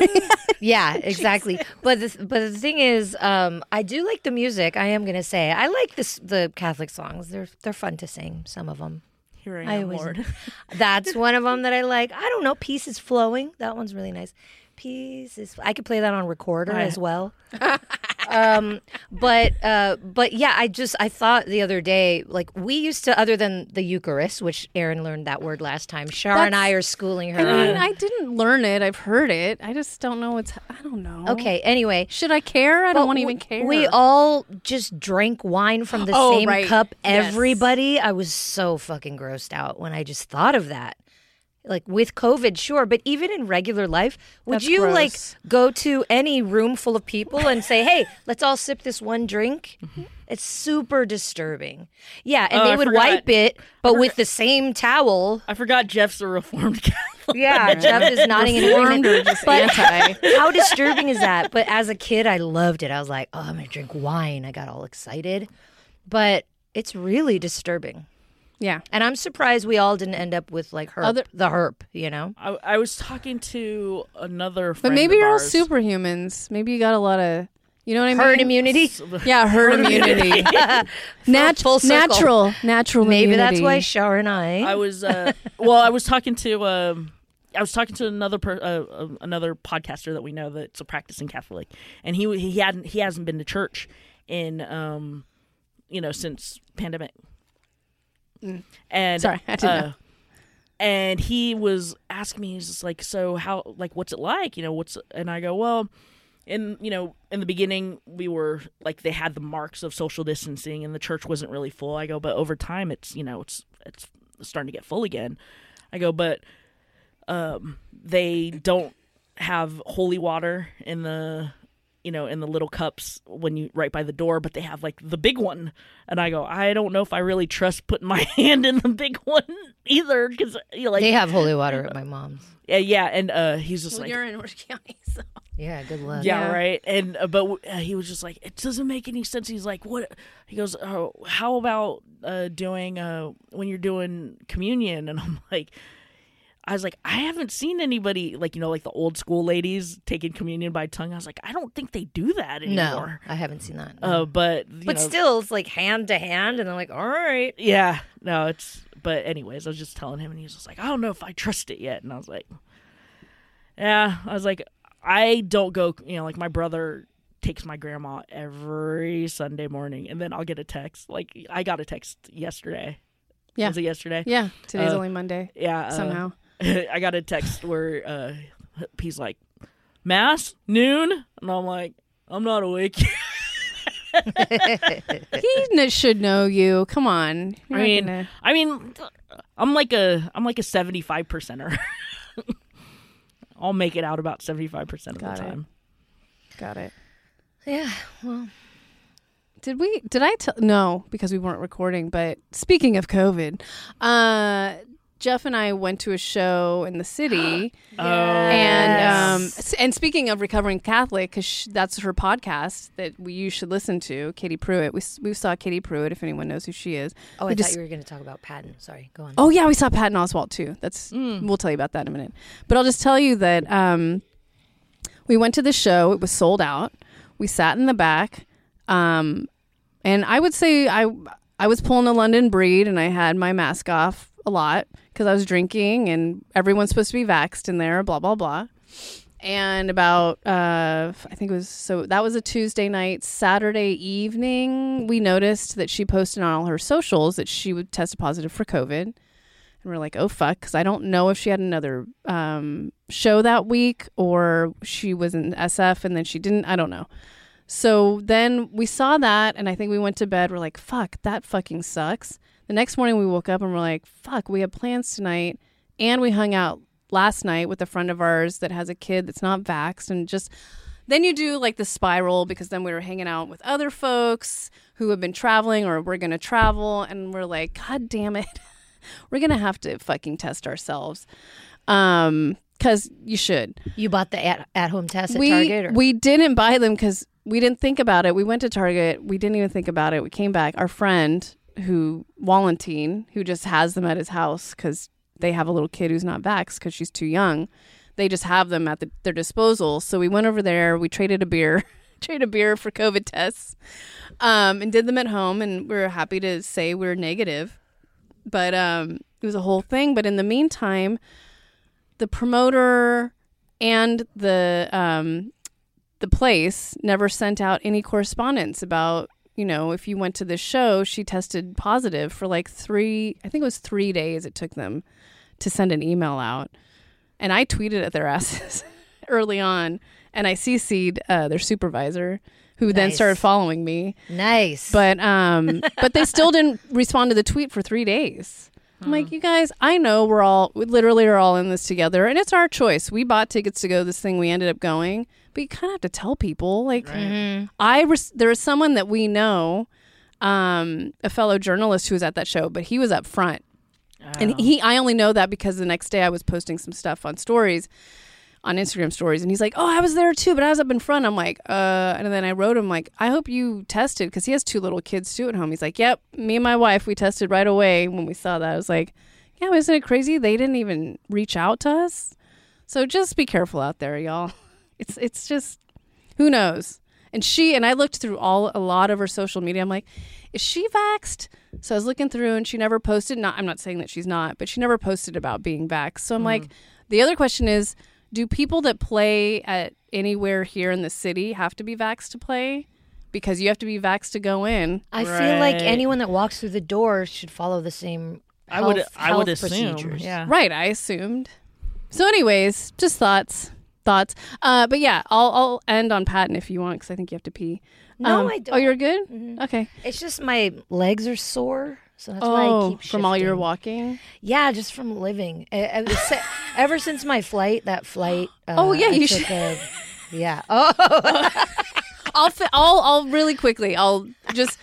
Yeah, exactly. but the, but the thing is, um, I do like the music. I am gonna say I like this the Catholic songs. They're they're fun to sing. Some of them. Here I I am, always- Lord. That's one of them that I like. I don't know. Peace is flowing. That one's really nice. Is. I could play that on recorder I- as well. um, but uh, but yeah, I just I thought the other day, like we used to, other than the Eucharist, which Erin learned that word last time. Shar and I are schooling her. I mean, on. I didn't learn it. I've heard it. I just don't know what's. I don't know. Okay. Anyway, Should I care? I don't want to even care. We all just drank wine from the Oh, same right. cup. Yes. Everybody. I was so fucking grossed out when I just thought of that. Like with COVID, sure, but even in regular life, would That's you gross. like go to any room full of people and say, "Hey, let's all sip this one drink"? Mm-hmm. It's super disturbing. Yeah, and Oh, they I would forgot. wipe it, but with the same towel. I forgot Jeff's a reformed Catholic. Yeah, Jeff is nodding in Reformed agreement. But how disturbing is that? But as a kid, I loved it. I was like, "Oh, I'm gonna drink wine." I got all excited, but it's really disturbing. Yeah. And I'm surprised we all didn't end up with like herp, Other- the herp. You know, I, I was talking to another But friend maybe of you're all ours. superhumans. Maybe you got a lot of, you know what I mean? herd immunity. Yeah, herd immunity. Nat- full circle. natural, natural. Maybe that's why immunity. Shar and I. I was uh, well. I was talking to um, I was talking to another per, uh, uh, another podcaster that we know that's a practicing Catholic, and he he hadn't he hasn't been to church in um, you know since pandemic. And Mm. Sorry, I didn't know. uh, And he was asking me, he's just like, so how like what's it like? You know, what's and I go, well, in you know in the beginning we were like they had the marks of social distancing and the church wasn't really full i go but over time it's you know it's it's starting to get full again i go but um they don't have holy water in the you know in the little cups when you right by the door but they have like the big one and i go i don't know if i really trust putting my hand in the big one either because you know, like they have holy water at my mom's. yeah yeah and uh he's just Well, like you're in Orange County, so Yeah, good luck. yeah, Yeah. right. And uh, but uh, he was just like, it doesn't make any sense. He's like, what? He goes, oh, how about uh, doing uh, when you're doing communion? And I'm like, I was like, I haven't seen anybody like you know like the old school ladies taking communion by tongue. I was like, I don't think they do that anymore. No. I haven't seen that. Uh, but you but know, still, it's like hand to hand, and I'm like, all right. yeah, no, it's. But anyways, I was just telling him, and he was just like, I don't know if I trust it yet. And I was like, Yeah, I was like, I don't go. You know, like my brother takes my grandma every Sunday morning, and then I'll get a text. Like I got a text yesterday. Yeah. was it yesterday? yeah. Today's Uh, only Monday. Yeah, uh, Somehow. I got a text where uh, he's like, "Mass noon," and I'm like, "I'm not awake." he kn- should know you. Come on. You're I mean, gonna- I mean, I'm like a I'm like a 75 percenter. I'll make it out about 75 percent of Got the it. time. got it. Yeah, well, Did we? Did I tell? No, because we weren't recording. But speaking of COVID, uh, Jeff and I went to a show in the city, Oh, and um, and speaking of recovering Catholic, because that's her podcast that we you should listen to. Katie Pruitt. We we saw Katie Pruitt. If anyone knows who she is. oh, We I just- thought you were going to talk about Patton. Sorry, go on. Oh yeah, we saw Patton Oswalt too. That's we'll tell you about that in a minute. But I'll just tell you that um, we went to the show. It was sold out. We sat in the back, um, and I would say I I was pulling a London Breed, and I had my mask off a lot because I was drinking, and everyone's supposed to be vaxxed in there. Blah blah blah. And about uh, I think it was so that was a Tuesday night. Saturday evening, we noticed that she posted on all her socials that she would test positive for COVID. And we're like, oh fuck, because I don't know if she had another um, show that week or she was in SF and then she didn't. I don't know. So then we saw that, and I think we went to bed. We're like, fuck, that fucking sucks. The next morning we woke up and we're like, fuck, we have plans tonight, and we hung out last night with a friend of ours that has a kid that's not vaxxed, and just then you do like the spiral because then we were hanging out with other folks who have been traveling or we're gonna travel, and we're like, god damn it, we're gonna have to fucking test ourselves, um, because you should You bought the at, at home test at we Target? Or? we didn't buy them because we didn't think about it. We went to Target. We didn't even think about it. We came back. Our friend who Valentine, who just has them at his house because they have a little kid who's not vaxxed because she's too young. They just have them at the, their disposal. So we went over there. We traded a beer, traded a beer for COVID tests, um, and did them at home. And we are happy to say we are negative. But um, it was a whole thing. But in the meantime, the promoter and the um, the place never sent out any correspondence about you know if you went to this show she tested positive for like three i think it was three days it took them to send an email out and i tweeted at their asses early on and i cc'd uh, their supervisor who then started following me nice. but um but they still didn't respond to the tweet for three days I'm like, you guys, I know we're all, we literally are all in this together, and it's our choice. We bought tickets to go this thing. We ended up going, but you kind of have to tell people. Like, I res- there was someone that we know, um, a fellow journalist who was at that show, but he was up front, and he. I only know that because the next day I was posting some stuff on stories. On Instagram stories, and he's like, "Oh, I was there too, but I was up in front." I'm like, "Uh," and then I wrote him like, "I hope you tested," because he has two little kids too at home. He's like, "Yep, me and my wife, we tested right away when we saw that." I was like, "Yeah, isn't it crazy? They didn't even reach out to us." So just be careful out there, y'all. It's it's just who knows. And she and I looked through all a lot of her social media. I'm like, is she vaxxed? So I was looking through, and she never posted. Not, I'm not saying that she's not, but she never posted about being vaxxed. So I'm mm-hmm. like, the other question is, do people that play at anywhere here in the city have to be vaxxed to play? Because you have to be vaxxed to go in. I feel like anyone that walks through the door should follow the same. I would I would assume. procedures. Yeah. Right, I assumed. So, anyways, just thoughts, thoughts. Uh, but yeah, I'll I'll end on Patton if you want, because I think you have to pee. No, Um, I Oh, don't. Oh, you're good. Okay. It's just my legs are sore, so that's why I Oh, keep from all your shifting. walking. Yeah, just from living. Uh, uh, Ever since my flight, that flight. Uh, Oh, yeah, I you should- a- yeah. Oh, I'll I'll I'll really quickly. I'll just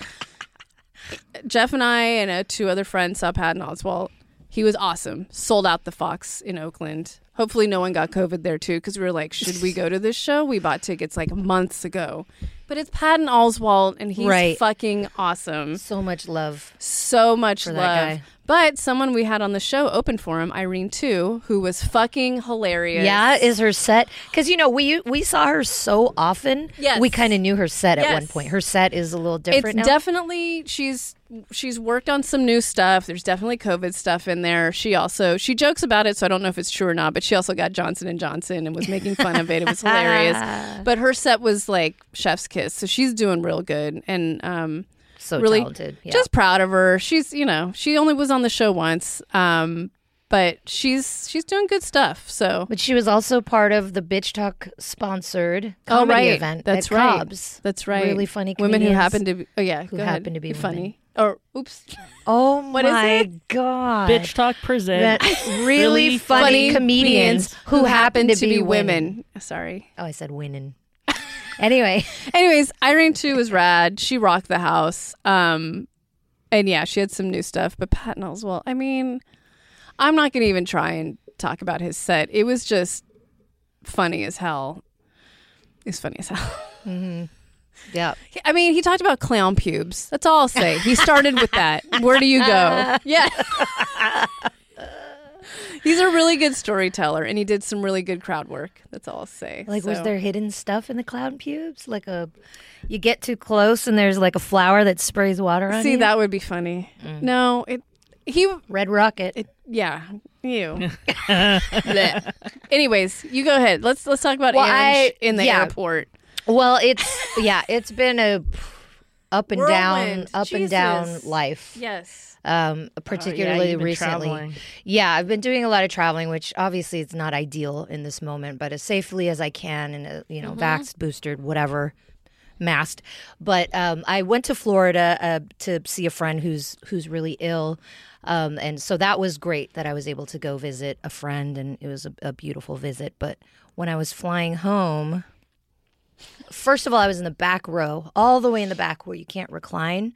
Jeff and I and uh, two other friends saw Patton Oswalt. He was awesome. Sold out the Fox in Oakland. Hopefully, no one got COVID there too, because we were like, should we go to this show? We bought tickets like months ago, but it's Patton Oswalt, and he's Right. fucking awesome. so much love. So much For love. that guy. But someone we had on the show opened for him, Irene Tu, who was fucking hilarious. Yeah, is her set because you know we we saw her so often. Yes. we kind of knew her set at one point. Her set is a little it's different now. definitely she's she's worked on some new stuff there's definitely covid stuff in there she also she jokes about it so i don't know if it's true or not but she also got johnson and johnson and was making fun of it it was hilarious but her set was like chef's kiss so she's doing real good and um so really talented. Yeah. just proud of her she's you know she only was on the show once um but she's she's doing good stuff so but she was also part of the Bitch Talk sponsored Oh, comedy right. event. That's at right. Cobb's. that's right Really funny women who happen to be oh yeah who happen to be You're women. Funny or oops Oh What is my it? god! Bitch Talk present. That really, funny, comedians who happen to be women. Sorry. Oh, I said winning. anyway, Anyways, Irene Tu was rad. She rocked the house. Um, and yeah, she had some new stuff. But Patton Oswalt, I mean, I'm not gonna even try and talk about his set. It was just funny as hell. It's funny as hell. Yeah. I mean, he talked about clown pubes. That's all I'll say. He started with that. Where do you go? Yeah. He's a really good storyteller, and he did some really good crowd work. That's all I'll say. Like, was there hidden stuff in the clown pubes? Like a, you get too close and there's like a flower that sprays water on See, you. See, that would be funny. Mm. No, it. He. red rocket. It, yeah. you. Anyways, you go ahead. Let's let's talk about Well, Ange I- in the yeah. airport. Well, it's yeah, it's been a up and down, up and down life. Yes. Um, particularly you've been recently. traveling. Yeah, I've been doing a lot of traveling, which obviously it's not ideal in this moment, but as safely as I can, and you know, vaxxed, boosted, whatever, masked. But um, I went to Florida uh, to see a friend who's who's really ill, um, and so that was great that I was able to go visit a friend, and it was a, a beautiful visit. But when I was flying home. First of all, I was in the back row, all the way in the back where you can't recline,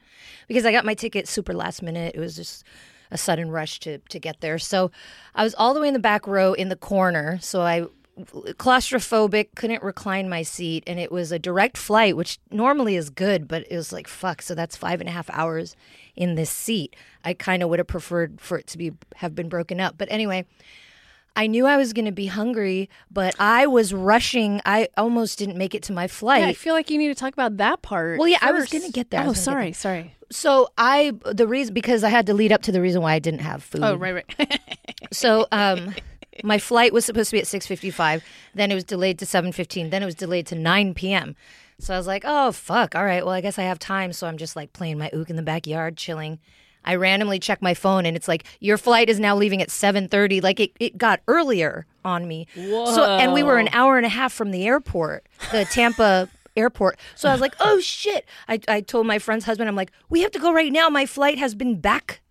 because I got my ticket super last minute. It was just a sudden rush to to get there. So I was all the way in the back row in the corner. So I claustrophobic, couldn't recline my seat, and it was a direct flight, which normally is good, but it was like fuck. So that's five and a half hours in this seat. I kind of would have preferred for it to be have been broken up, but anyway. I knew I was going to be hungry, but I was rushing. I almost didn't make it to my flight. Yeah, I feel like you need to talk about that part. Well, yeah, I was gonna get there. Oh, sorry, get sorry. So I the reason because I had to lead up to the reason why I didn't have food. Oh, right, right. So um my flight was supposed to be at 6:55, then it was delayed to 7:15, then it was delayed to 9 p.m. So I was like, "Oh fuck. All right. Well, I guess I have time." So I'm just like playing my ook in the backyard, chilling. I randomly check my phone and it's like, "Your flight is now leaving at 7:30." Like it it got earlier on me. So and we were an hour and a half from the airport, the Tampa airport. So I was like, "Oh shit." I I told my friend's husband, I'm like, "We have to go right now. My flight has been back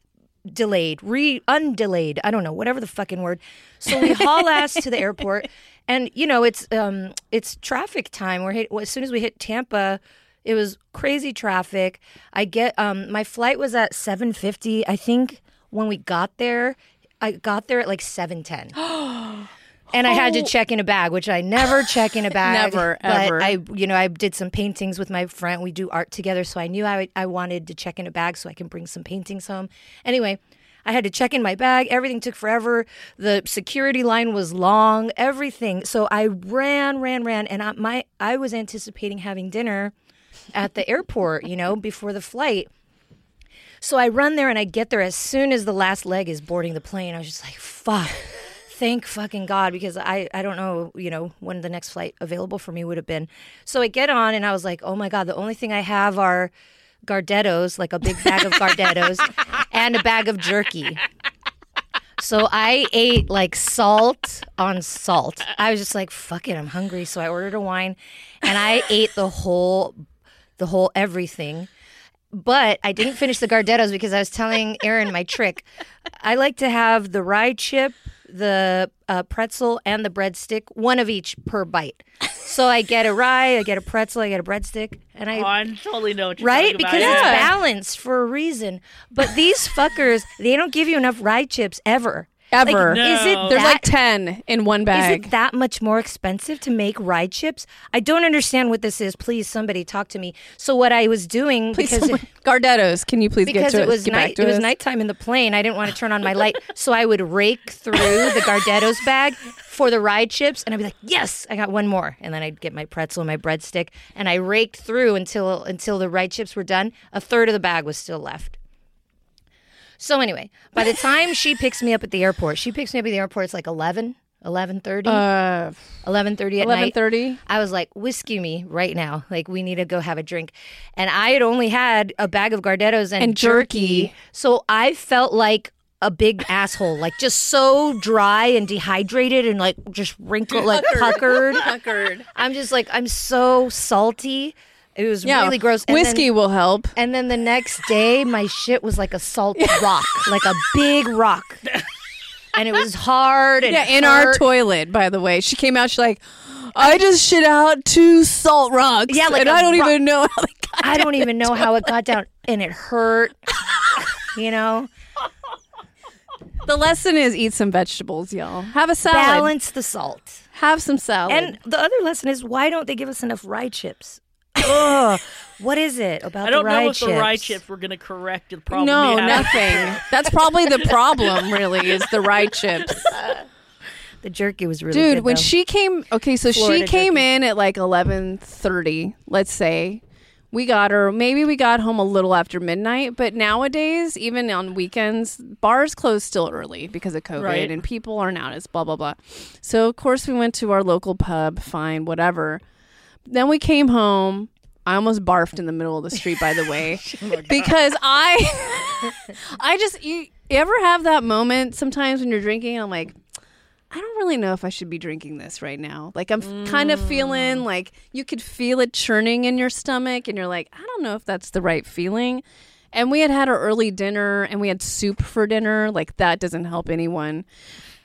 delayed, re undelayed. I don't know, whatever the fucking word. So we haul ass to the airport, and you know it's um it's traffic time. We're hit, as soon as we hit Tampa, it was crazy traffic. I get um my flight was at seven fifty. I think when we got there, I got there at like seven ten. And I had to check in a bag, which I never check in a bag. Never, but ever. I, you know, I did some paintings with my friend. We do art together, so I knew I, I wanted to check in a bag so I can bring some paintings home. Anyway, I had to check in my bag. Everything took forever. The security line was long. Everything. So I ran, ran, ran, and I, my I was anticipating having dinner at the airport. You know, before the flight. So I run there and I get there as soon as the last leg is boarding the plane. I was just like, fuck. Thank fucking God because I, I don't know, you know, when the next flight available for me would have been. So I get on and I was like, oh my God, the only thing I have are Gardettos, like a big bag of Gardettos and a bag of jerky. So I ate like salt on salt. I was just like, fuck it, I'm hungry. So I ordered a wine and I ate the whole the whole everything. But I didn't finish the Gardettos because I was telling Erin my trick. I like to have the rye chip, the uh, pretzel, and the breadstick, one of each per bite. So I get a rye, I get a pretzel, I get a breadstick, and I Oh, I totally know what you're right because about. it's Yeah. balanced for a reason. But these fuckers, they don't give you enough rye chips ever. Ever. Like, Is it No. There's that- like 10 in one bag. is it that much more expensive to make rye chips? I don't understand what this is. Please, somebody talk to me. So what I was doing Please, because someone- Gardettos, can you please get because to it was get night to it was nighttime in the plane. I didn't want to turn on my light, so I would rake through the Gardettos bag for the rye chips, and I'd be like, "Yes, I got one more." And then I'd get my pretzel and my breadstick, and I raked through until until the rye chips were done. A third of the bag was still left. So anyway, by the time she picks me up at the airport, she picks me up at the airport. It's like 11, 11.30, Uh, 11.30 at night. 11:30. I was like, whiskey me right now. Like, we need to go have a drink. And I had only had a bag of Gardettos and, And jerky. So I felt like a big asshole, like just so dry and dehydrated and like just wrinkled, like puckered. Puckered. I'm just like, I'm so salty. It was Yeah, really gross. And then- Whiskey will help. and then the next day, my shit was like a salt rock, like a big rock. And it was hard and Yeah, in our toilet, by the way. She came out, she's like, I just shit out two salt rocks. Yeah, like and I don't rock. even know how they got I don't even know how it got down, and it hurt. You know, The lesson is eat some vegetables, y'all. Have a salad. balance the salt. Have some salad. And the other lesson is why don't they give us enough rye chips? Ugh, what is it about I don't the rye know if chips? the rye chips were going to correct the problem. no, you nothing. That's probably the problem, really, is the rye chips. The jerky was really good. Dude, good, when though. she came, okay, so Florida she came jerky. in at like eleven thirty. Let's say we got her. Maybe we got home a little after midnight. But nowadays, even on weekends, bars close still early because of COVID, Right. and people aren't out. It's blah blah blah. So of course we went to our local pub. Fine, whatever. Then we came home. I almost barfed in the middle of the street, by the way, because I, I just you, you ever have that moment sometimes when you're drinking? I'm like, I don't really know if I should be drinking this right now. Like I'm f kind of feeling like you could feel it churning in your stomach, and you're like, I don't know if that's the right feeling. And we had had our early dinner, and we had soup for dinner. Like that doesn't help anyone.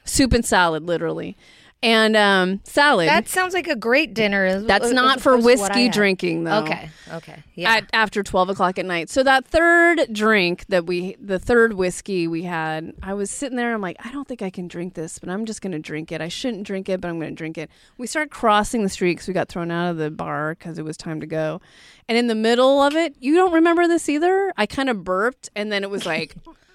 Soup and salad, literally, and um, salad. that sounds like a great dinner. That's not for opposed to what I whiskey drinking, though. Okay, okay, yeah. At, after 12 o'clock at night. So that third drink that we, the third whiskey we had, I was sitting there. I'm like, I don't think I can drink this, but I'm just going to drink it. I shouldn't drink it, but I'm going to drink it. We started crossing the street because we got thrown out of the bar because it was time to go. And in the middle of it, you don't remember this either? I kind of burped and then it was like,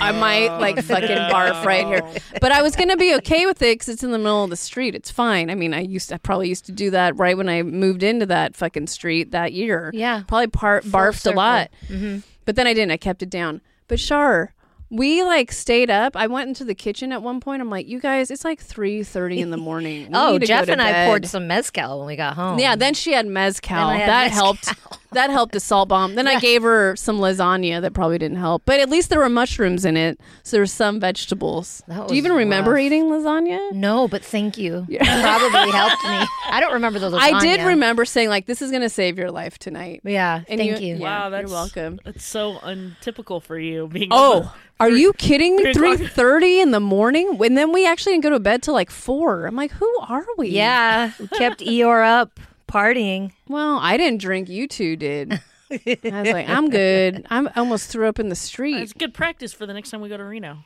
I might like fucking barf right here. But I was gonna be okay with it because it's in the middle of the street. It's fine. I mean, I used to, I probably used to do that right when I moved into that fucking street that year. Yeah. probably par- barfed circle. a lot. Mm-hmm. But then I didn't. I kept it down. But Shar, we like stayed up. I went into the kitchen at one point. I'm like, you guys, it's like three thirty in the morning. Oh, need to go Jeff and I poured some mezcal when we got home. Yeah, then she had mezcal. Had that mezcal. helped. that helped a salt bomb. Then I gave her some lasagna that probably didn't help, but at least there were mushrooms in it, so there's some vegetables. That Do you was even remember rough. eating lasagna? No, but thank you. Probably helped me. I don't remember the lasagna. I did remember saying like, "This is going to save your life tonight." Yeah, And thank you. Yeah, Wow, that's you're welcome. It's so untypical for you. Being Oh, are you kidding me? three Three o'clock. thirty in the morning, and then we actually didn't go to bed till like four. I'm like, who are we? Yeah, we kept Eeyore up partying. Well, I didn't drink. You two did. I was like, I'm good. I'm I almost threw up in the street. it's good practice for the next time we go to Reno.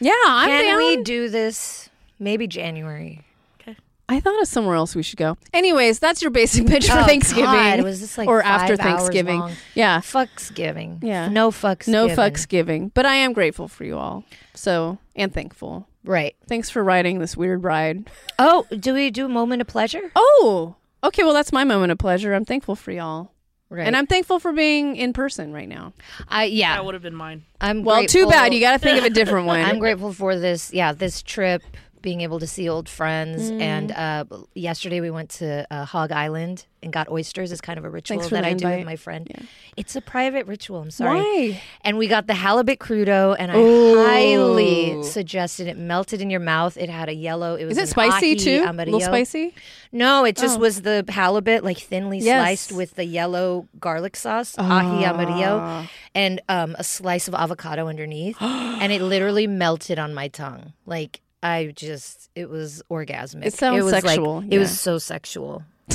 Yeah, I'm Can down. we do this? Maybe January. Okay. I thought of somewhere else we should go. Anyways, that's your Basic Bitch for Oh, Thanksgiving. God, was this like or five after hours Thanksgiving? long? Yeah, Fucksgiving. Yeah. No fucks. no given. fucks giving. But I am grateful for you all. So and thankful. Right. Thanks for riding this weird ride. Oh, do we do a moment of pleasure? Oh, okay. Well, that's my moment of pleasure. I'm thankful for y'all, Right. and I'm thankful for being in person right now. I yeah. That would have been mine. I'm Well, too bad. You got to think of a different one. I'm grateful for this. Yeah, this trip, being able to see old friends, Mm. and uh, yesterday we went to uh, Hog Island and got oysters. It's kind of a ritual that I do with my friend. It's a private ritual. I'm sorry. Why? And we got the halibut crudo, and I Ooh. highly suggested it. Melted in your mouth. It had a yellow. It was Is it spicy too? A little spicy? No, it just Oh. was the halibut, like thinly Yes. sliced with the yellow garlic sauce, aji amarillo, Ah. and um, a slice of avocado underneath, and it literally melted on my tongue. Like I just, it was orgasmic. It sounds it was sexual, Like, It was so sexual.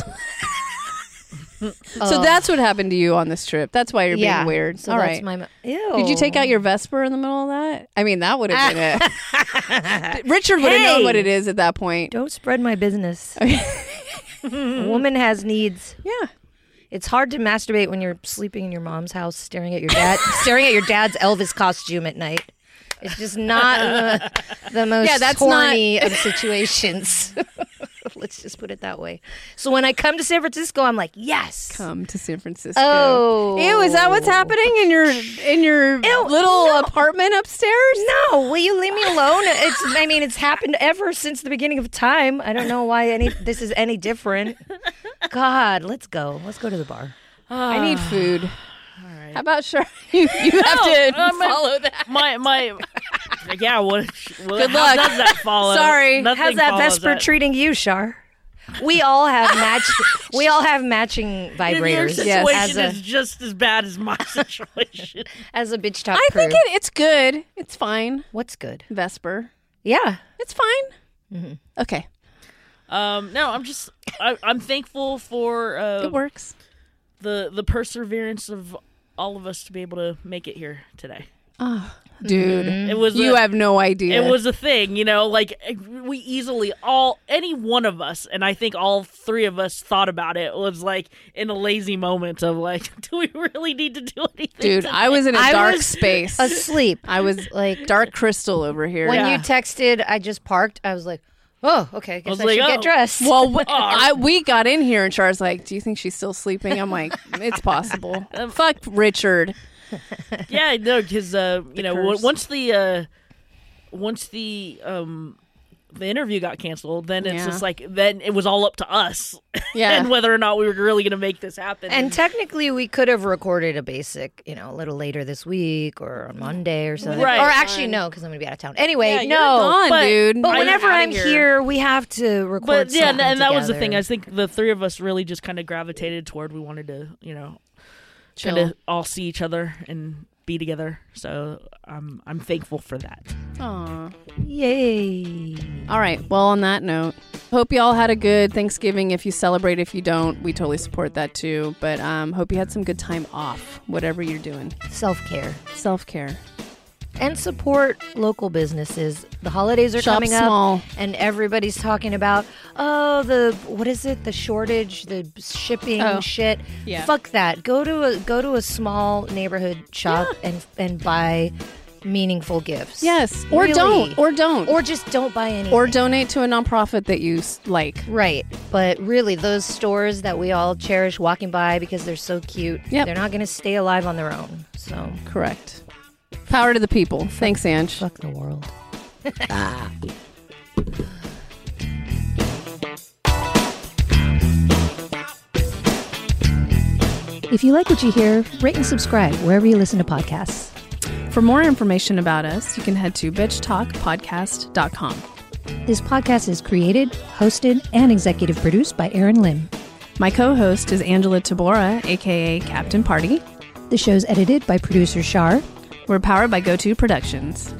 So that's what happened to you on this trip. That's why you're being yeah. weird. So All that's right. my. Ew. Did you take out your Vesper in the middle of that? I mean, that would have been it. Richard would have known what it is at that point. Don't spread my business. a woman has needs. Yeah. It's hard to masturbate when you're sleeping in your mom's house, staring at your dad, staring at your dad's Elvis costume at night. It's just not the, the most Yeah, that's not- horny of situations. Let's just put it that way. So when I come to San Francisco, I'm like, yes. Come to San Francisco. Oh, Ew, is that what's happening in your in your little apartment upstairs? No, will you leave me alone? It's. I mean, it's happened ever since the beginning of time. I don't know why any this is any different. God, let's go. Let's go to the bar. I need food. All right. How about sure you, you have to uh, my- follow that? my my yeah what, what Good how luck. does that follow Sorry. Nothing How's that follows Vesper that. treating you, Shar? We all have match. we all have matching your vibrators. Yes. situation As is a just as bad as my situation as a bitch talk I crew. think it, it's good. It's fine. What's good? Vesper. Yeah. It's fine. Okay. um no i'm just I, i'm thankful for uh It works. the the perseverance of all of us to be able to make it here today Oh, dude. Mm-hmm. it was You a, have no idea. it was a thing you know like we easily all any one of us and i think all three of us thought about it was like in a lazy moment of like do we really need to do anything Dude, today? I was in a I dark was space. Asleep. I was Like dark crystal over here. when Yeah. you texted, I just parked. I was like, oh, okay. Guess was I, like, should oh. get dressed. Well, w- I, we got in here and Shar's like, "Do you think she's still sleeping?" I'm like, "It's possible." Fuck Richard. yeah no because uh you know w- curse. once the uh once the um the interview got canceled then it's Yeah. just like then it was all up to us Yeah. and whether or not we were really going to make this happen And technically, we could have recorded a basic, you know, a little later this week or on Monday or something. Right. Or actually, no, because I'm going to be out of town. Anyway, Yeah, no. gone, but- dude. But whenever I'm here. here. we have to record. but yeah and, and that was the thing i think the three of us really just kind of gravitated toward we wanted to you know Chill. kind of all see each other and be together so i'm i'm thankful for that Aw. Yay! All right. Well, on that note, hope you all had a good Thanksgiving. If you celebrate, if you don't, we totally support that too. But um, hope you had some good time off, whatever you're doing. Self care Self care. And support local businesses. The holidays are Shop coming small. up, and everybody's talking about oh the what is it? The shortage, the shipping Oh, shit. yeah. Fuck that. Go to a go to a small neighborhood shop and and buy meaningful gifts. Yes. Or Really. don't. Or don't. or just don't buy anything. or donate to a nonprofit that you s- like. Right. But really, those stores that we all cherish walking by because they're so cute, Yep. they're not going to stay alive on their own. So, Correct. Power to the people. Thanks, Ange. fuck the world. If you like what you hear, rate and subscribe wherever you listen to podcasts. For more information about us, you can head to bitchtalkpodcast.com. This podcast is created, hosted, and executive produced by Erin Lim. My co host is Angela Tabora, aka Captain Party. The show's edited by producer Shar. We're powered by GoTo Productions.